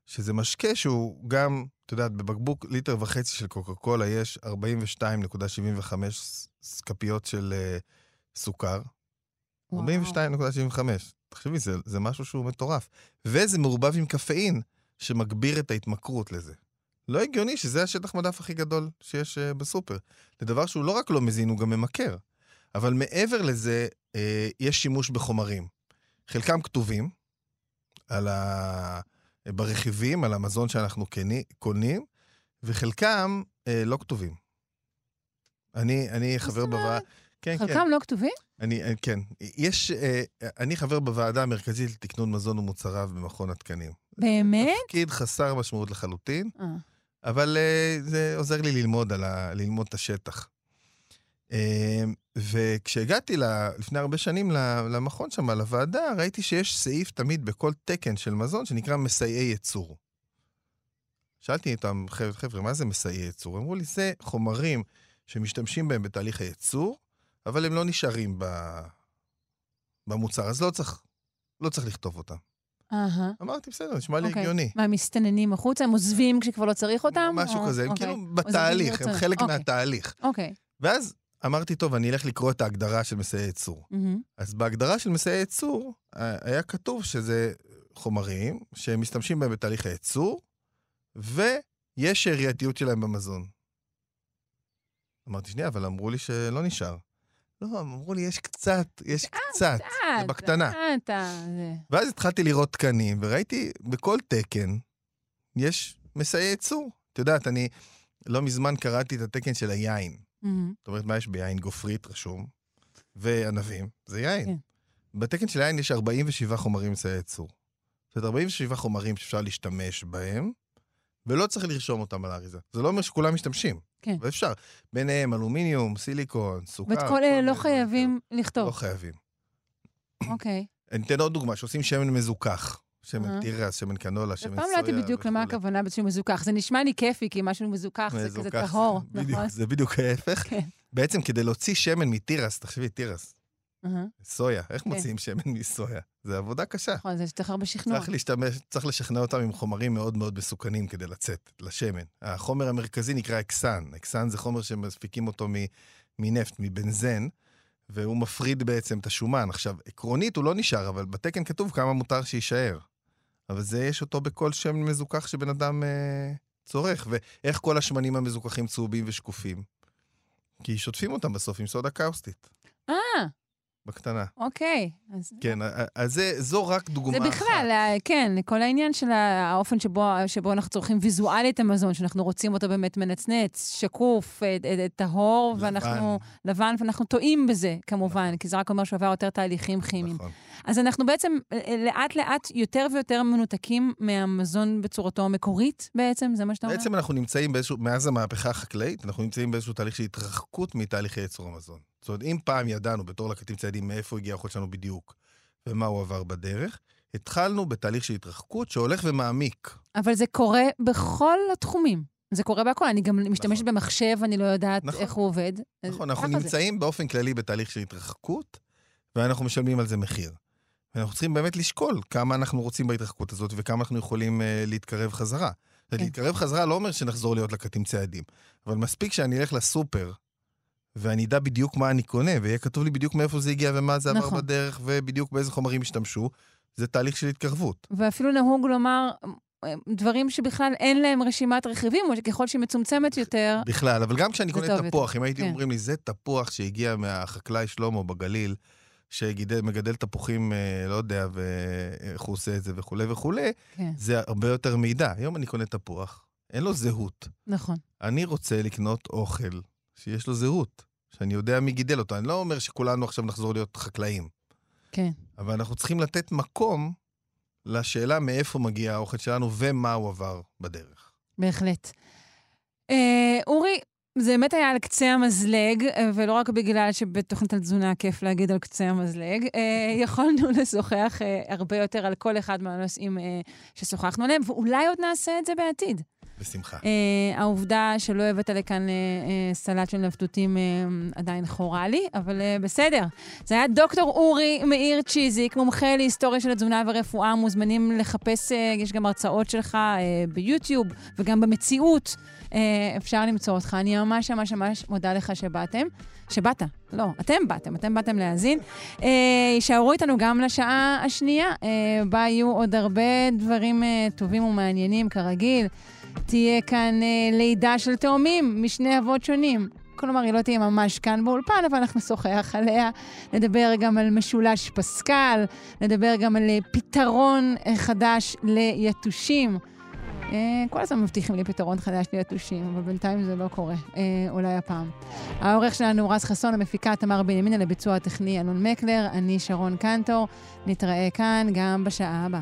שזה משקה שהוא גם, את יודעת, בבקבוק ליטר וחצי של קוקה קולה יש 42.75 כפיות של אה, סוכר. וואו. 42.75. תחשבי, זה, זה משהו שהוא מטורף. וזה מעורבב עם קפאין, שמגביר את ההתמכרות לזה. לא הגיוני שזה השטח מדף הכי גדול שיש uh, בסופר. זה דבר שהוא לא רק לא מזין, הוא גם ממכר. אבל מעבר לזה, uh, יש שימוש בחומרים. חלקם כתובים על ה... ברכיבים, על המזון שאנחנו. קונים, וחלקם uh, לא כתובים. אני, אני חבר? בוועדה... כן, כן. חלקם לא כתובים? אני, אה, כן. יש, אה, אני חבר בוועדה המרכזית לתקנון מזון ומוצריו במכון התקנים. באמת? תפקיד חסר משמעות לחלוטין, אה, אבל אה, זה עוזר לי ללמוד, ה, ללמוד את השטח. אה, וכשהגעתי ל- לפני הרבה שנים למכון שם, לוועדה, ראיתי שיש סעיף תמיד בכל תקן של מזון שנקרא מסייעי ייצור. שאלתי אותם, "חבר'ה, מה זה מסייעי ייצור? אמרו לי, זה חומרים שמשתמשים בהם בתהליך הייצור, אבל הם לא נשארים ב... במוצר, אז לא צריך, לא צריך לכתוב אותם. אהה. אמרתי, בסדר, נשמע לי אוקיי. הגיוני. מה, הם מסתננים החוצה? הם עוזבים כשכבר לא צריך אותם? משהו או- כזה, הם אוקיי. כאילו בתהליך, הם. חלק אוקיי. מהתהליך. אוקיי. ואז אמרתי, טוב, אני אלך לקרוא את ההגדרה של מסייעי ייצור. מהמם. אז בהגדרה של מסייעי ייצור, אה, היה כתוב שזה חומרים שמשתמשים בהם בתהליך הייצור, ויש שארייתיות שלהם במזון. אמרתי, שנייה, אבל אמרו לי שלא נשאר. לא, אמרו לי, יש קצת, יש קצת, זה בקטנה. אה. זה- ואז התחלתי לראות תקנים, וראיתי בכל תקן יש מסייעי ייצור. את יודעת, אני לא מזמן קראתי את התקן של היין. מהמם. זאת אומרת, מה יש ביין? גופרית רשום, וענבים, זה יין. כן. בתקן של יין יש 47 חומרים מסייעי ייצור. זאת אומרת, 47 חומרים שאפשר להשתמש בהם, ולא צריך לרשום אותם על האריזה. זה לא אומר שכולם משתמשים. כן. ואפשר. ביניהם אלומיניום, סיליקון, סוכר. ואת כל אלה לא חייבים. לכתוב. לא חייבים. אוקיי. אני אתן עוד דוגמה, שעושים שמן מזוכח. שמן. תירס, שמן קנולה, אף שמן פעם סויה לא ידעתי בדיוק למה. הכוונה במשהו מזוכח. זה נשמע לי כיפי, כי משהו מזוכח זה כזה טהור, נכון? זה בדיוק ההפך. כן. בעצם כדי להוציא שמן מתירס, תחשבי, תירס. סויה, איך כן. מוציאים שמן מסויה? זה עבודה קשה. נכון, זה צריך הרבה שכנוע. צריך להשתמש, צריך לשכנע אותם עם חומרים מאוד מאוד מסוכנים כדי לצאת לשמן. החומר המרכזי נקרא אקסן. אקסן זה חומר שמספיקים אותו מנפט, מבנזן, והוא מפריד בעצם את השומן. עכשיו, עקרונית הוא לא נשאר, אבל בתקן כתוב כמה מותר שיישאר. אבל זה יש אותו בכל שמן מזוכח שבן אדם אה, צורך. ואיך כל השמנים המזוכחים צהובים ושקופים? כי שוטפים אותם בסוף עם סודה קאוסטית. אה, בקטנה. אוקיי. אז... כן, אז זה, זו רק דוגמה זה אחת. בכלל, אה, כן, כל העניין של האופן שבו, שבו אנחנו צורכים ויזואלית את המזון, שאנחנו רוצים אותו באמת מנצנץ, שקוף, אה, אה, טהור, לבן. ואנחנו, לבן, ואנחנו טועים בזה, כמובן, כי זה רק אומר שהוא עבר יותר תהליכים כימיים. נכון. אז אנחנו בעצם לאט-לאט יותר ויותר מנותקים מהמזון בצורתו המקורית, בעצם, זה מה שאתה אומר? בעצם אנחנו נמצאים באיזשהו, מאז המהפכה החקלאית, אנחנו נמצאים באיזשהו תהליך של התרחקות מתהליכי ייצור המזון. זאת אומרת, אם פעם ידענו בתור לקטים ציידים מאיפה הגיע האוכל שלנו בדיוק ומה הוא עבר בדרך, התחלנו בתהליך של התרחקות שהולך ומעמיק. אבל זה קורה בכל התחומים. זה קורה בהכל. אני גם משתמשת נכון. במחשב, אני לא יודעת נכון. איך הוא עובד. נכון, אנחנו נמצאים זה. באופן כללי בתהליך של התרחקות, ואנחנו משלמים על זה מחיר. ואנחנו צריכים באמת לשקול כמה אנחנו רוצים בהתרחקות הזאת וכמה אנחנו יכולים uh, להתקרב חזרה. כן. להתקרב חזרה לא אומר שנחזור להיות לקטים צעדים, אבל מספיק שאני אלך לסופר ואני אדע בדיוק מה אני קונה, ויהיה כתוב לי בדיוק מאיפה זה הגיע ומה זה נכון. עבר בדרך, ובדיוק באיזה חומרים השתמשו, זה תהליך של התקרבות. ואפילו נהוג לומר... דברים שבכלל אין להם רשימת רכיבים, או שככל שהיא מצומצמת יותר... בכלל, אבל גם כשאני קונה תפוח, אם הייתי כן. אומרים לי, זה תפוח שהגיע מהחקלאי שלמה בגליל, שמגדל תפוחים, אה, לא יודע, ואיך הוא עושה את זה וכולי וכולי, כן. זה הרבה יותר מידע. היום אני קונה תפוח, אין לו זהות. נכון. אני רוצה לקנות אוכל שיש לו זהות, שאני יודע מי גידל אותו. אני לא אומר שכולנו עכשיו נחזור להיות חקלאים. כן. אבל אנחנו צריכים לתת מקום לשאלה מאיפה מגיע האוכל שלנו ומה הוא עבר בדרך. בהחלט. אה, אורי, זה באמת היה על קצה המזלג, אה, ולא רק בגלל שבתוכנית על תזונה כיף להגיד על קצה המזלג. אה, יכולנו לשוחח אה, הרבה יותר על כל אחד מהנושאים ששוחחנו עליהם, ואולי עוד נעשה את זה בעתיד. בשמחה. Uh, העובדה שלא הבאת לכאן uh, uh, סלט של נפתותים עדיין חורה לי, אבל בסדר. זה היה דוקטור אורי מאיר צ'יזיק, מומחה להיסטוריה של התזונה והרפואה. מוזמנים לחפש, יש גם הרצאות שלך ביוטיוב וגם במציאות. אפשר למצוא אותך. אני ממש ממש ממש מודה לך שבאתם. שבאת, לא, אתם באתם, אתם באתם להאזין. יישארו איתנו גם לשעה השנייה, uh, בה יהיו עוד הרבה דברים uh, טובים ומעניינים, כרגיל. תהיה כאן אה, לידה של תאומים משני אבות שונים. כלומר, היא לא תהיה ממש כאן באולפן, אבל אנחנו נשוחח עליה. נדבר גם על משולש פסקל, נדבר גם על אה, פתרון אה, חדש ליתושים. אה, כל הזמן מבטיחים לי פתרון חדש ליתושים, אבל בינתיים זה לא קורה. אה, אולי הפעם. העורך שלנו רז חסון, המפיקה תמר בנימין, על הביצוע הטכני אלון מקלר, אני שרון קנטור. נתראה כאן גם בשעה הבאה.